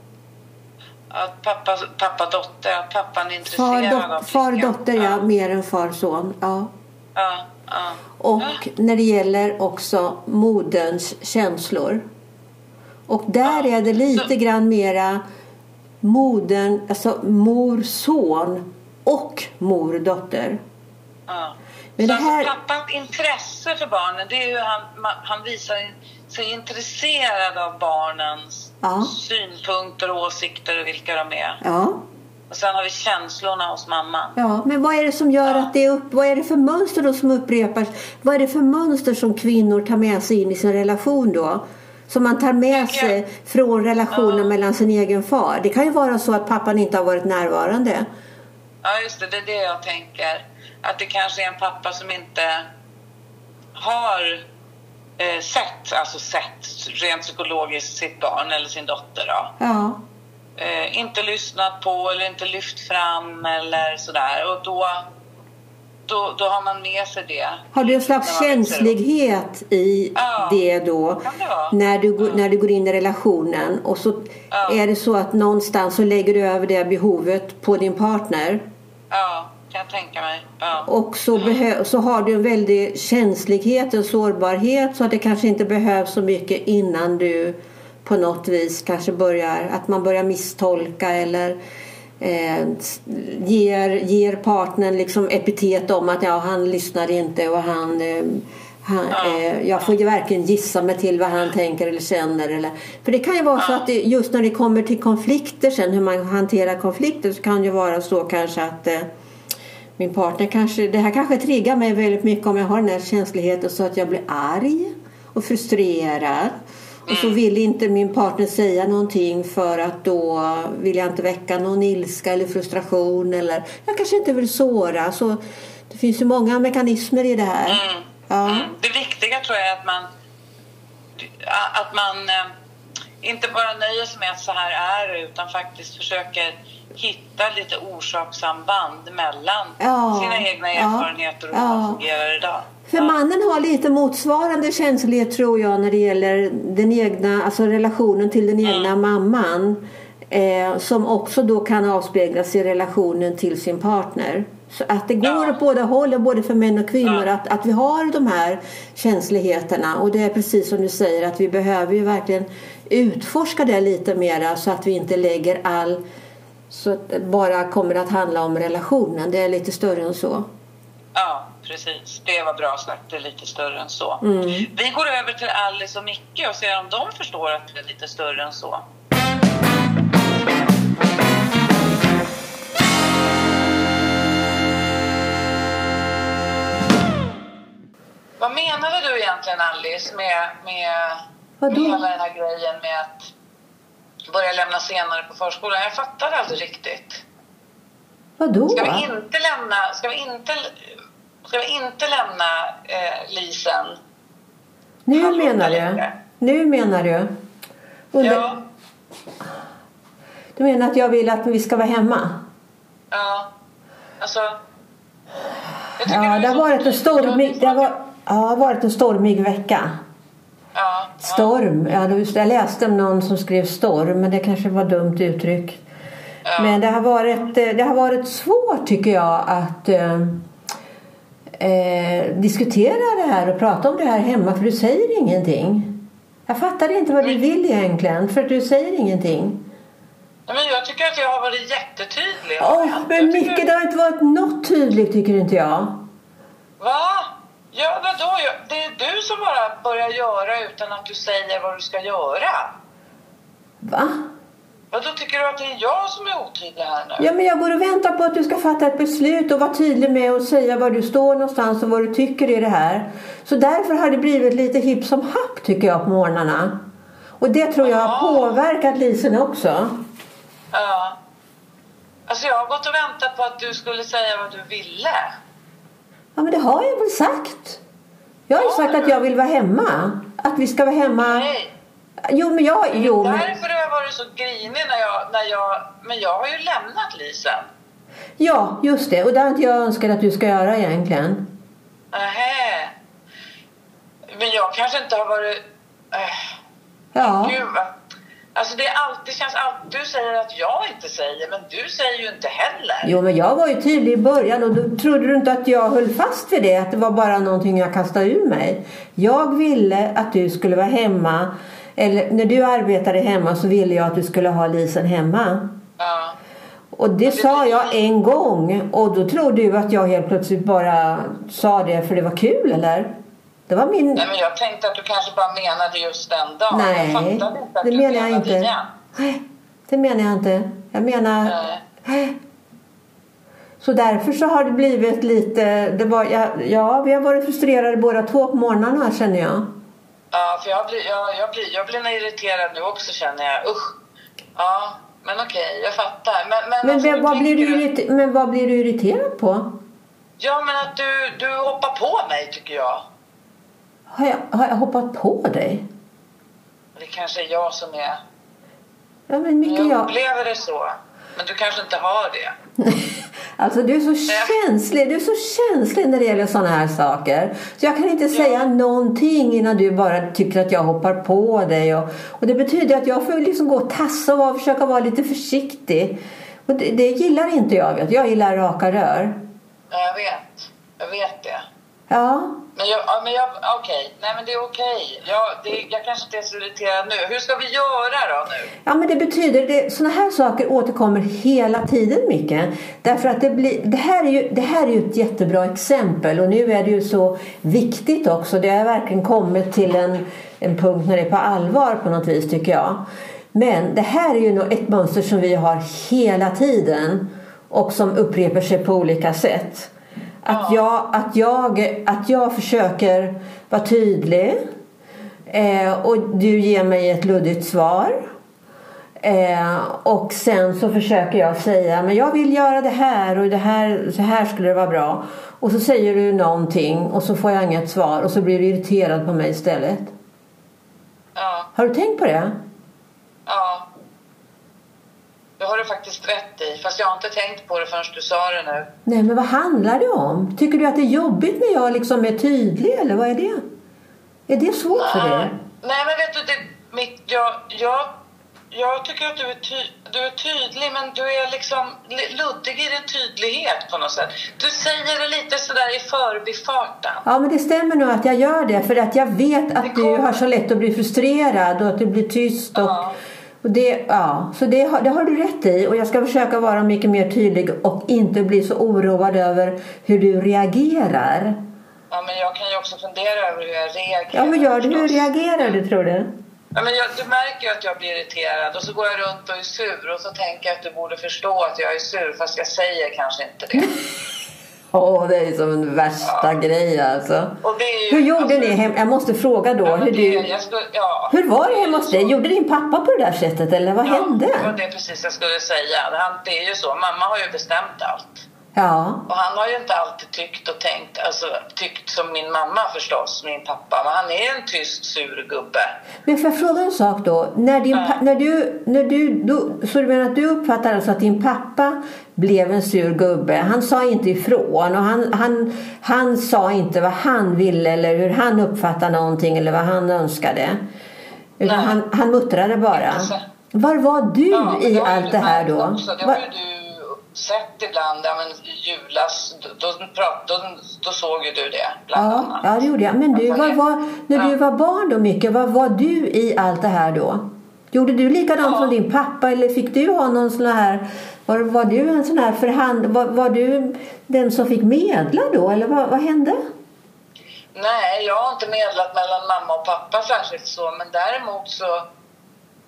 Att pappa, pappa dotter, att pappan är Far, intresserad av far dotter ja, mer än far son. Ja. Ja, ja. Och när det gäller också moderns känslor. Och där Ja. är det lite Så- grann mera modern, alltså mor-son och mor-dotter. Ja. Men så det här- alltså pappans intresse för barnen, det är ju han, han visar sig intresserad av barnens Ja. synpunkter och åsikter och vilka de är. Ja, Och sen har vi känslorna hos mamman. ja, men vad är det som gör Ja. att det är upp, vad är det för mönster då som upprepas? Vad är det för mönster som kvinnor tar med sig in i sin relation då? Som man tar med sig från relationen Ja. mellan sin egen far. Det kan ju vara så att pappan inte har varit närvarande. Ja, just det. Det är det jag tänker. Att det kanske är en pappa som inte har eh, sett, alltså sett rent psykologiskt sitt barn eller sin dotter. Då. Ja, Eh, inte lyssnat på eller inte lyft fram eller sådär. Och då, då, då har man med sig det. Har du en slags känslighet i Ja, det då? det. När du, går- när du går in i relationen och så Ja. är det så att någonstans så lägger du över det behovet på din partner Ja, kan jag tänka mig. Ja. och så, så har du en väldig känslighet, en sårbarhet så att det kanske inte behövs så mycket innan du på något vis kanske börjar, att man börjar misstolka eller eh, ger, ger partnern liksom epitet om att ja, han lyssnar inte och han, eh, han Ja. eh, jag får ju verkligen gissa mig till vad han tänker eller känner. Eller, för det kan ju vara så att det, just när det kommer till konflikter sen, hur man hanterar konflikter så kan det ju vara så kanske att eh, min partner kanske, det här kanske triggar mig väldigt mycket om jag har den här känsligheten så att jag blir arg och frustrerad. Och så vill inte min partner säga någonting för att då vill jag inte väcka någon ilska eller frustration eller jag kanske inte vill såra. Så det finns ju många mekanismer i det här. Mm. Ja. Mm. Det viktiga tror jag är att man, att man eh, inte bara nöjer sig med att så här är det utan faktiskt försöker hitta lite orsakssamband mellan Ja, sina egna ja, erfarenheter och hur ja. man fungerar idag. För mannen har lite motsvarande känslighet tror jag när det gäller den egna, alltså relationen till den egna mamman. Eh, som också då kan avspeglas i relationen till sin partner. Så att det går Ja. åt båda hållen, både för män och kvinnor, Ja. att, att vi har de här känsligheterna. Och det är precis som du säger att vi behöver ju verkligen utforska det lite mera så att vi inte lägger all så att det bara kommer att handla om relationen. Det är lite större än så. Ja, precis. Det var bra sagt. Det är lite större än så. Mm. Vi går över till Alice och Micke och ser om de förstår att det är lite större än så. Vad menade du egentligen Alice med, med, Vadå? hela den här grejen med att börja lämna senare på förskolan? Jag fattar aldrig riktigt. Vadå? Ska vi inte lämna, ska vi inte, ska vi inte lämna eh, Lisen? Nu Hallå, menar du? Nu menar du? Under, Ja, Du menar att jag vill att vi ska vara hemma? ja. Alltså. jag Ja, är det har varit en stormig, det har varit, ja, det har varit en stormig vecka. Ja. Storm. Ja, jag läste om någon som skrev storm, men det kanske var dumt uttryck. Ja. Men det har, varit, eh, det har varit svårt tycker jag att eh, eh, diskutera det här och prata om det här hemma för du säger ingenting. Jag fattar inte vad du vill egentligen för att du säger ingenting. Men jag tycker att jag har varit jättetydlig. Jag men mycket, det har inte varit något tydligt tycker inte jag. Va? Ja, vadå? Det är du som bara börjar göra utan att du säger vad du ska göra. Va? Vadå, tycker du att det är jag som är otydlig här nu? Ja, men jag går och väntar på att du ska fatta ett beslut och vara tydlig med att säga var du står någonstans och vad du tycker i det här. Så därför har det blivit lite hipp som happ tycker jag på morgnarna. Och det tror jag har Ja. påverkat Lisen också. Ja. Alltså jag har gått och väntat på att du skulle säga vad du ville. Ja, men det har jag väl sagt. Jag har ju sagt att jag vill vara hemma. Att vi ska vara hemma. Nej. Jo, men jag... Jo, men... Därför har jag varit så grinig när jag, när jag... Men jag har ju lämnat Lisen. Ja, just det. Och det har inte jag önskat att du ska göra egentligen. Nähä. Men jag kanske inte har varit... Äh, Ja. Gud vad... Alltså det, är alltid, känns alltid... Du säger att jag inte säger, men du säger ju inte heller. Jo, men jag var ju tydlig i början och då trodde du inte att jag höll fast vid det, att det var bara någonting jag kastade ur mig. Jag ville att du skulle vara hemma, eller när du arbetade hemma så ville jag att du skulle ha Lisen hemma. Ja. Och det sa jag en gång och då trodde du att jag helt plötsligt bara sa det för det var kul, eller? Det var min... Nej, men jag tänkte att du kanske bara menade just den dagen. jag Nej, fattade inte att det du menar jag inte. igen. Nej, det menar jag inte. Jag menar... Nej. Nej. Så därför så har det blivit lite... Det var, ja, ja, vi har varit frustrerade båda två på morgnarna känner jag. Ja, för jag blir, jag, jag blir, jag blir irriterad nu också känner jag. Usch. Ja, men okej, jag fattar. Men, men, Men, alltså, vad, vad blir du irriter- men vad blir du irriterad på? Ja, men att du, du hoppar på mig tycker jag. Har jag, har jag hoppat på dig? Det kanske är jag som är... Ja, men mycket Jag jag... upplever det så. Men du kanske inte har det. Alltså du är så känslig, du är så känslig när det gäller sådana här saker. Så jag kan inte säga någonting innan du bara tycker att jag hoppar på dig. Och, och det betyder att jag får liksom gå och tassa och försöka vara lite försiktig. Och det, det gillar inte jag. Vet. Jag gillar raka rör. Ja, jag vet. Jag vet det. Ja, men jag, ja, men jag, okej. Nej, men det är okej. Jag, det, jag kanske inte är så irriterad nu. Hur ska vi göra då nu? Ja, men det betyder det, sådana här saker återkommer hela tiden mycket. Därför att det, blir, det, här är ju, det här är ju ett jättebra exempel och nu är det ju så viktigt också. Det har verkligen kommit till en, en punkt när det är på allvar på något vis tycker jag. Men det här är ju ett mönster som vi har hela tiden och som upprepar sig på olika sätt. Att jag, att jag, att jag försöker vara tydlig Eh, och du ger mig ett luddigt svar. Eh, och sen så försöker jag säga men jag vill göra det här och det här, så här skulle det vara bra. Och så säger du någonting och så får jag inget svar och så blir du irriterad på mig istället. Ja, Har du tänkt på det? ja. Det har du faktiskt rätt i. Fast jag har inte tänkt på det förrän du sa det nu. Nej men vad handlar det om? Tycker du att det är jobbigt när jag liksom är tydlig eller vad är det? Är det svårt för dig? Nej, men vet du, det, mitt, jag, jag, jag tycker att du är, ty, du är tydlig, men du är liksom li- luddig i din tydlighet på något sätt. Du säger det lite sådär i förbifarten. Ja men det stämmer nog att jag gör det för att jag vet att du har så lätt att bli frustrerad och att du blir tyst och, Ja. Och det, ja, så det, har- det har du rätt i och jag ska försöka vara mycket mer tydlig och inte bli så oroad över hur du reagerar. Ja, men jag kan ju också fundera över hur jag reagerar. Ja vad gör du? Hur reagerar du tror du? Ja, men jag, du märker ju att jag blir irriterad och så går jag runt och är sur och så tänker jag att du borde förstå att jag är sur fast jag säger kanske inte det. Åh det är som en värsta grej alltså. Och det är ju, Hur gjorde alltså, ni hem? Jag måste fråga då. Ja, hur, det, du, skulle, ja, hur var det hemma hos dig? Gjorde din pappa på det där sättet eller vad Ja, hände? det var det precis jag skulle säga. Det är ju så, mamma har ju bestämt allt. Ja. Och han har ju inte alltid tyckt och tänkt, alltså tyckt som min mamma förstås, min pappa. Men han är en tyst, sur gubbe. Men får jag fråga en sak då? När, din, Ja. när du, när du, du, så du menar att du uppfattar alltså att din pappa blev en sur gubbe? Han sa inte ifrån och han, han, han sa inte vad han ville eller hur han uppfattade någonting eller vad han önskade. Utan han, han muttrade bara. Var var du Ja, i allt det här då? Också. Det Var- du sett ibland, ja, men julas, då, då, då, såg ju du det bland Ja, annat. ja, det gjorde jag. Men du, vad var, när du ja. var barn då mycket, vad var du i allt det här då? Gjorde du likadant Ja. som din pappa eller fick du ha någon sån här, var, var du en sån här förhand, var, var du den som fick medla då eller vad, vad hände? Nej, jag har inte medlat mellan mamma och pappa särskilt så, men däremot så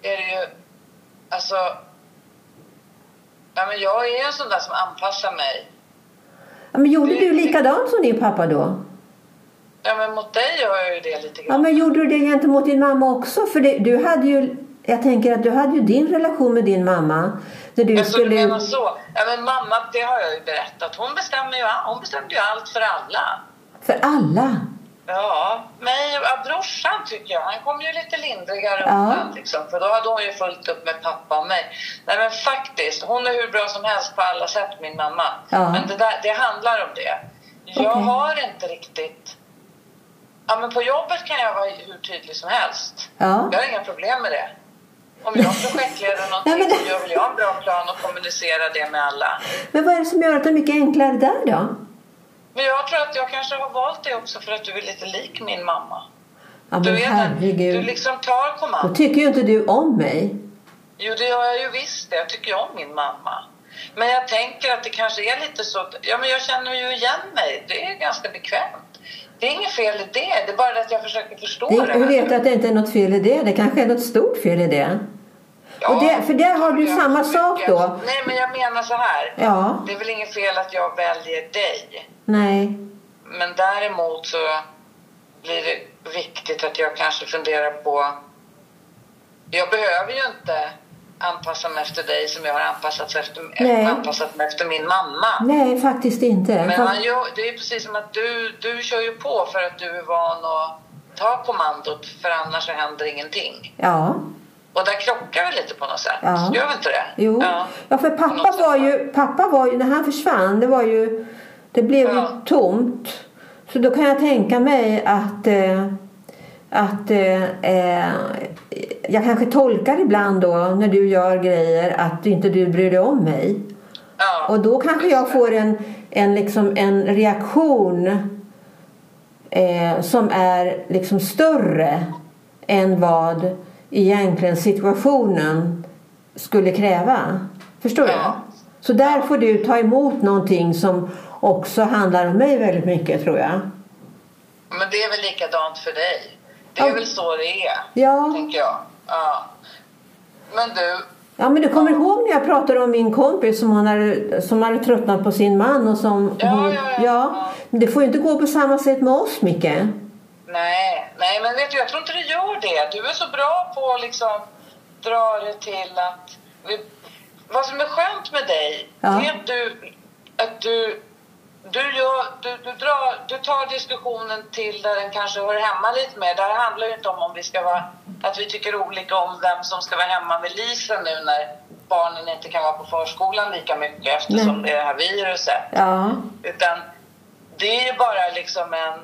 är det ju, alltså, ja, men jag är en sån där som anpassar mig. Ja, men gjorde Det- du likadant som din pappa då? Ja, men mot dig gör jag ju det lite Ja, grann. men gjorde du det gentemot din mamma också? För det, du hade ju, jag tänker att du hade ju din relation med din mamma. När du Alltså, du skulle... menar så? Ja, men mamma, det har jag ju berättat. Hon bestämmer ju, hon bestämde ju allt för alla. För alla? Ja, mig och ja, brorsan tycker jag. Han kom ju lite lindrigare Ja. undan liksom. För då hade hon ju fullt upp med pappa och mig. Nej men faktiskt, hon är hur bra som helst på alla sätt min mamma. Ja. Men det, där, det handlar om det. Jag Okej. har inte riktigt... Ja men på jobbet kan jag vara hur tydlig som helst. Ja. Jag har inga problem med det. Om jag projektleder någonting det- så gör väl jag en bra plan och kommunicerar det med alla. Men vad är det som gör att det är mycket enklare där då? Men jag tror att jag kanske har valt det också för att du är lite lik min mamma. Ja, Du men vet att herregud. du liksom tar Då kommando. tycker ju inte du om mig. Jo, det gör jag ju visst. det. Jag tycker om min mamma. Men jag tänker att det kanske är lite så... Ja, men jag känner ju igen mig. Det är ganska bekvämt. Det är inget fel i det. Det är bara att jag försöker förstå Det, det. hur vet du att det inte är något fel i det? Det kanske är något stort fel i det. Ja, och det- för där har du samma sak då. Nej, men jag menar så här. Ja, Det är väl inget fel att jag väljer dig. Nej. Men däremot så blir det viktigt att jag kanske funderar på... Jag behöver ju inte anpassa mig efter dig som jag har anpassat, efter, Nej. anpassat mig efter min mamma. Nej, faktiskt inte. Men man gör, det är precis som att du, du kör ju på för att du är van att ta kommandot för annars så händer ingenting. Ja, Och där krockar vi lite på något sätt. Ja. Gör vi inte det? jo. Ja. Ja, för pappa var va? ju, pappa var ju, när han försvann, det var ju, det blev ju Ja. tomt. Så då kan jag tänka mig att, eh, att eh, eh, jag kanske tolkar ibland då när du gör grejer att inte du bryr dig om mig. Ja. Och då kanske jag får en, en, liksom en reaktion eh, som är liksom större än vad egentligen situationen skulle kräva. Förstår du? Ja. Så där får du ta emot någonting som också handlar om mig väldigt mycket tror jag. Men det är väl likadant för dig? Det är Ja. väl så det är, Ja, tänker jag. Ja. Men du, ja men du kommer ihåg när jag pratade om min kompis som, hon hade, som hade tröttnat på sin man och som Ja, hon, ja, ja, ja. Det får ju inte gå på samma sätt med oss Micke. Nej, nej, men vet du, jag tror inte det gör det. Du är så bra på att liksom dra det till att... Vad som är skönt med dig, Ja. är att du, att du, du, gör, du, du, drar, du tar diskussionen till där den kanske hör hemma lite mer. Det här handlar ju inte om om vi ska vara, att vi tycker olika om vem som ska vara hemma med Lisa nu när barnen inte kan vara på förskolan lika mycket eftersom Nej. det är det här viruset. Ja, Utan det är ju bara liksom en...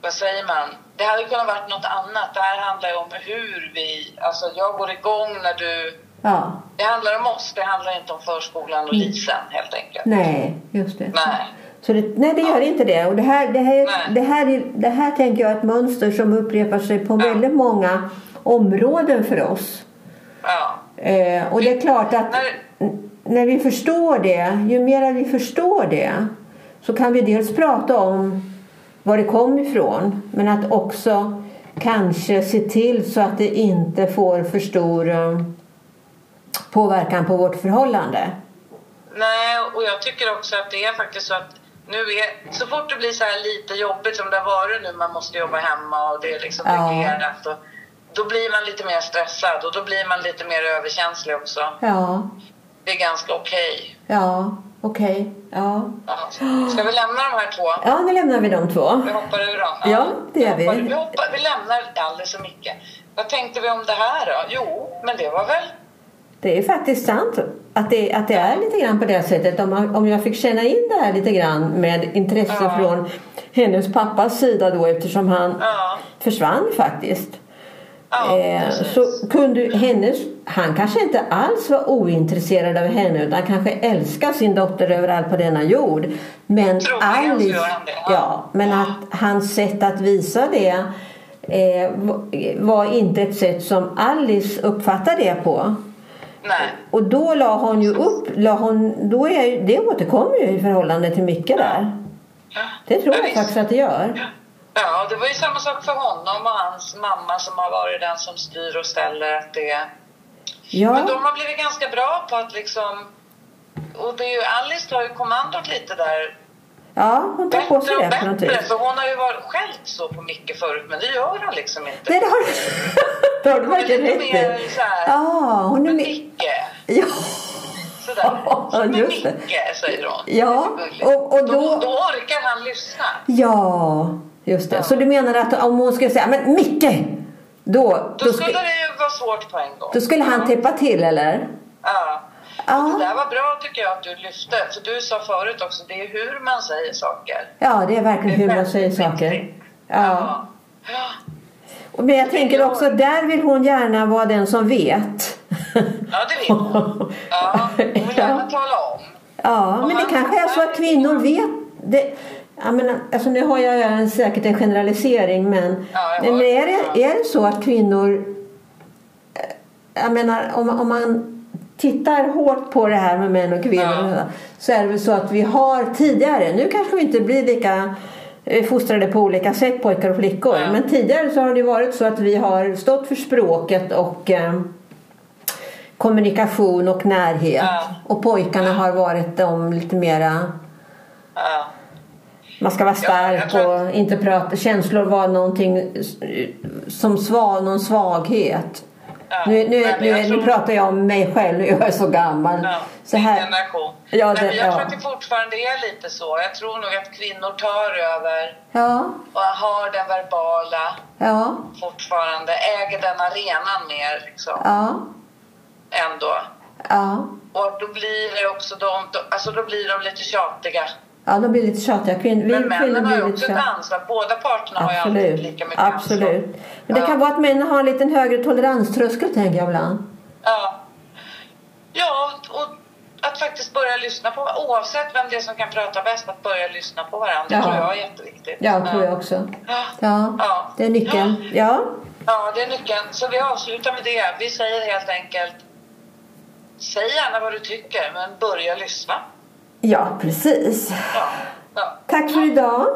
Vad säger man? Det hade kunnat varit något annat. Det här handlar ju om hur vi... Alltså jag går igång när du... ja. Det handlar om oss. Det handlar inte om förskolan och Lisen helt enkelt. Nej, just det. Nej. Så det, nej, det gör inte det. Och det, här, det, här, Nej. det, här, är- det här tänker jag är ett mönster som upprepar sig på Ja. väldigt många områden för oss. Ja. Eh, och det är klart att När- när vi förstår det, ju mer vi förstår det så kan vi dels prata om var det kom ifrån men att också kanske se till så att det inte får för stor eh, påverkan på vårt förhållande. Nej, och jag tycker också att det är faktiskt så att nu är, så fort det blir så här lite jobbigt som det har varit nu, man måste jobba hemma och det är liksom Ja. reglerat. Och, då blir man lite mer stressad och då blir man lite mer överkänslig också. Ja, Det är ganska okej. ja, okej. Ja. Ja. Ska vi lämna de här två? ja, nu lämnar vi de två. Vi hoppar ur dem? Ja, det gör vi. hoppar, vi. Hoppar, vi lämnar alldeles så mycket. Vad tänkte vi om det här då? Jo, men det var väl... Det är faktiskt sant att det, att det är lite grann på det sättet. Om, om jag fick känna in det här lite grann med intresse Ja. från hennes pappas sida då eftersom han Ja, försvann faktiskt. ja eh, så kunde hennes, han kanske inte alls var ointresserad av henne utan kanske älskar sin dotter överallt på denna jord. Men Alice, ja. men att hans sätt att visa det eh, var inte ett sätt som Alice uppfattade det på. Nej. Och då la hon ju upp, la hon, då är, ju- det återkommer ju i förhållande till mycket där. Ja. Det tror Ja, jag visst. faktiskt att det gör. Ja, det var ju samma sak för honom och hans mamma som har varit den som styr och ställer. Att det... Men Ja, de har blivit ganska bra på att liksom... Och det är ju, Alice tar ju kommandot lite där. Ja hon tar på sig Bättre och det på något bättre. För hon har ju varit skällt så på Micke förut, men det gör hon liksom inte. Nej, det har, det har du Hon är verkligen lite rätt mer i. så här... Ja, hon är med. Micke, Ja, sådär. Ja, just det. Micke, säger hon. Ja, och- och då- då... Då orkar han lyssna. ja just det. Så du menar att om hon skulle säga men Micke! Då, Då då, skulle skulle, det ju vara svårt på en gång. då skulle han täppa till eller? Ja. Ja. Och Det där var bra tycker jag att du lyfte. För du sa förut också, det är hur man säger saker. Ja, det är verkligen hur man säger saker. Ja. Ja. Men jag tänker också, där vill hon gärna vara den som vet. ja, det vill hon. Ja, hon vill gärna tala om. Ja, men det kanske är så att kvinnor vet. Det, jag menar, alltså nu har jag en- säkert en generalisering men, Ja, men är, det, är det så att kvinnor... eh, Jag menar om, om man tittar hårt på det här med män och kvinnor Ja. så är det väl så att vi har tidigare, nu kanske vi inte blir lika eh, fostrade på olika sätt pojkar och flickor Ja. men tidigare så har det varit så att vi har stått för språket och eh, kommunikation och närhet Ja. och pojkarna har varit de lite mera man ska vara stark och inte prata. Känslor var någonting som svar, någon svaghet. Ja. Nu, nu, Nej, nu, jag nu tror- pratar jag om mig själv, jag är så gammal. Ja, Så här, generation. Ja, Nej, det- men jag ja. tror att det fortfarande är lite så. Jag tror nog att kvinnor tar över och har den verbala fortfarande. Äger den arenan mer liksom. Ändå. ja. Och då blir det också de, då, alltså då blir de lite tjatiga. Ja, de blir lite tjatiga. Kvin, vi Men männen har ju lite också ett ansvar. Båda parterna har ju alltid Absolut. lika mycket ansvar. Absolut. Men det Ja. kan vara att männen har en liten högre toleranströskel tänker jag ibland. Ja. Ja, och att faktiskt börja lyssna på, oavsett vem det är som kan prata bäst, att börja lyssna på varandra. Det Ja. tror jag är jätteviktigt. Ja, tror jag också. Ja. Ja, Ja. det är nyckeln. Ja, Ja, det är nyckeln. Så vi avslutar med det. Vi säger helt enkelt, säg gärna vad du tycker, men börja lyssna. Ja precis. Ja. Ja. Tack för idag.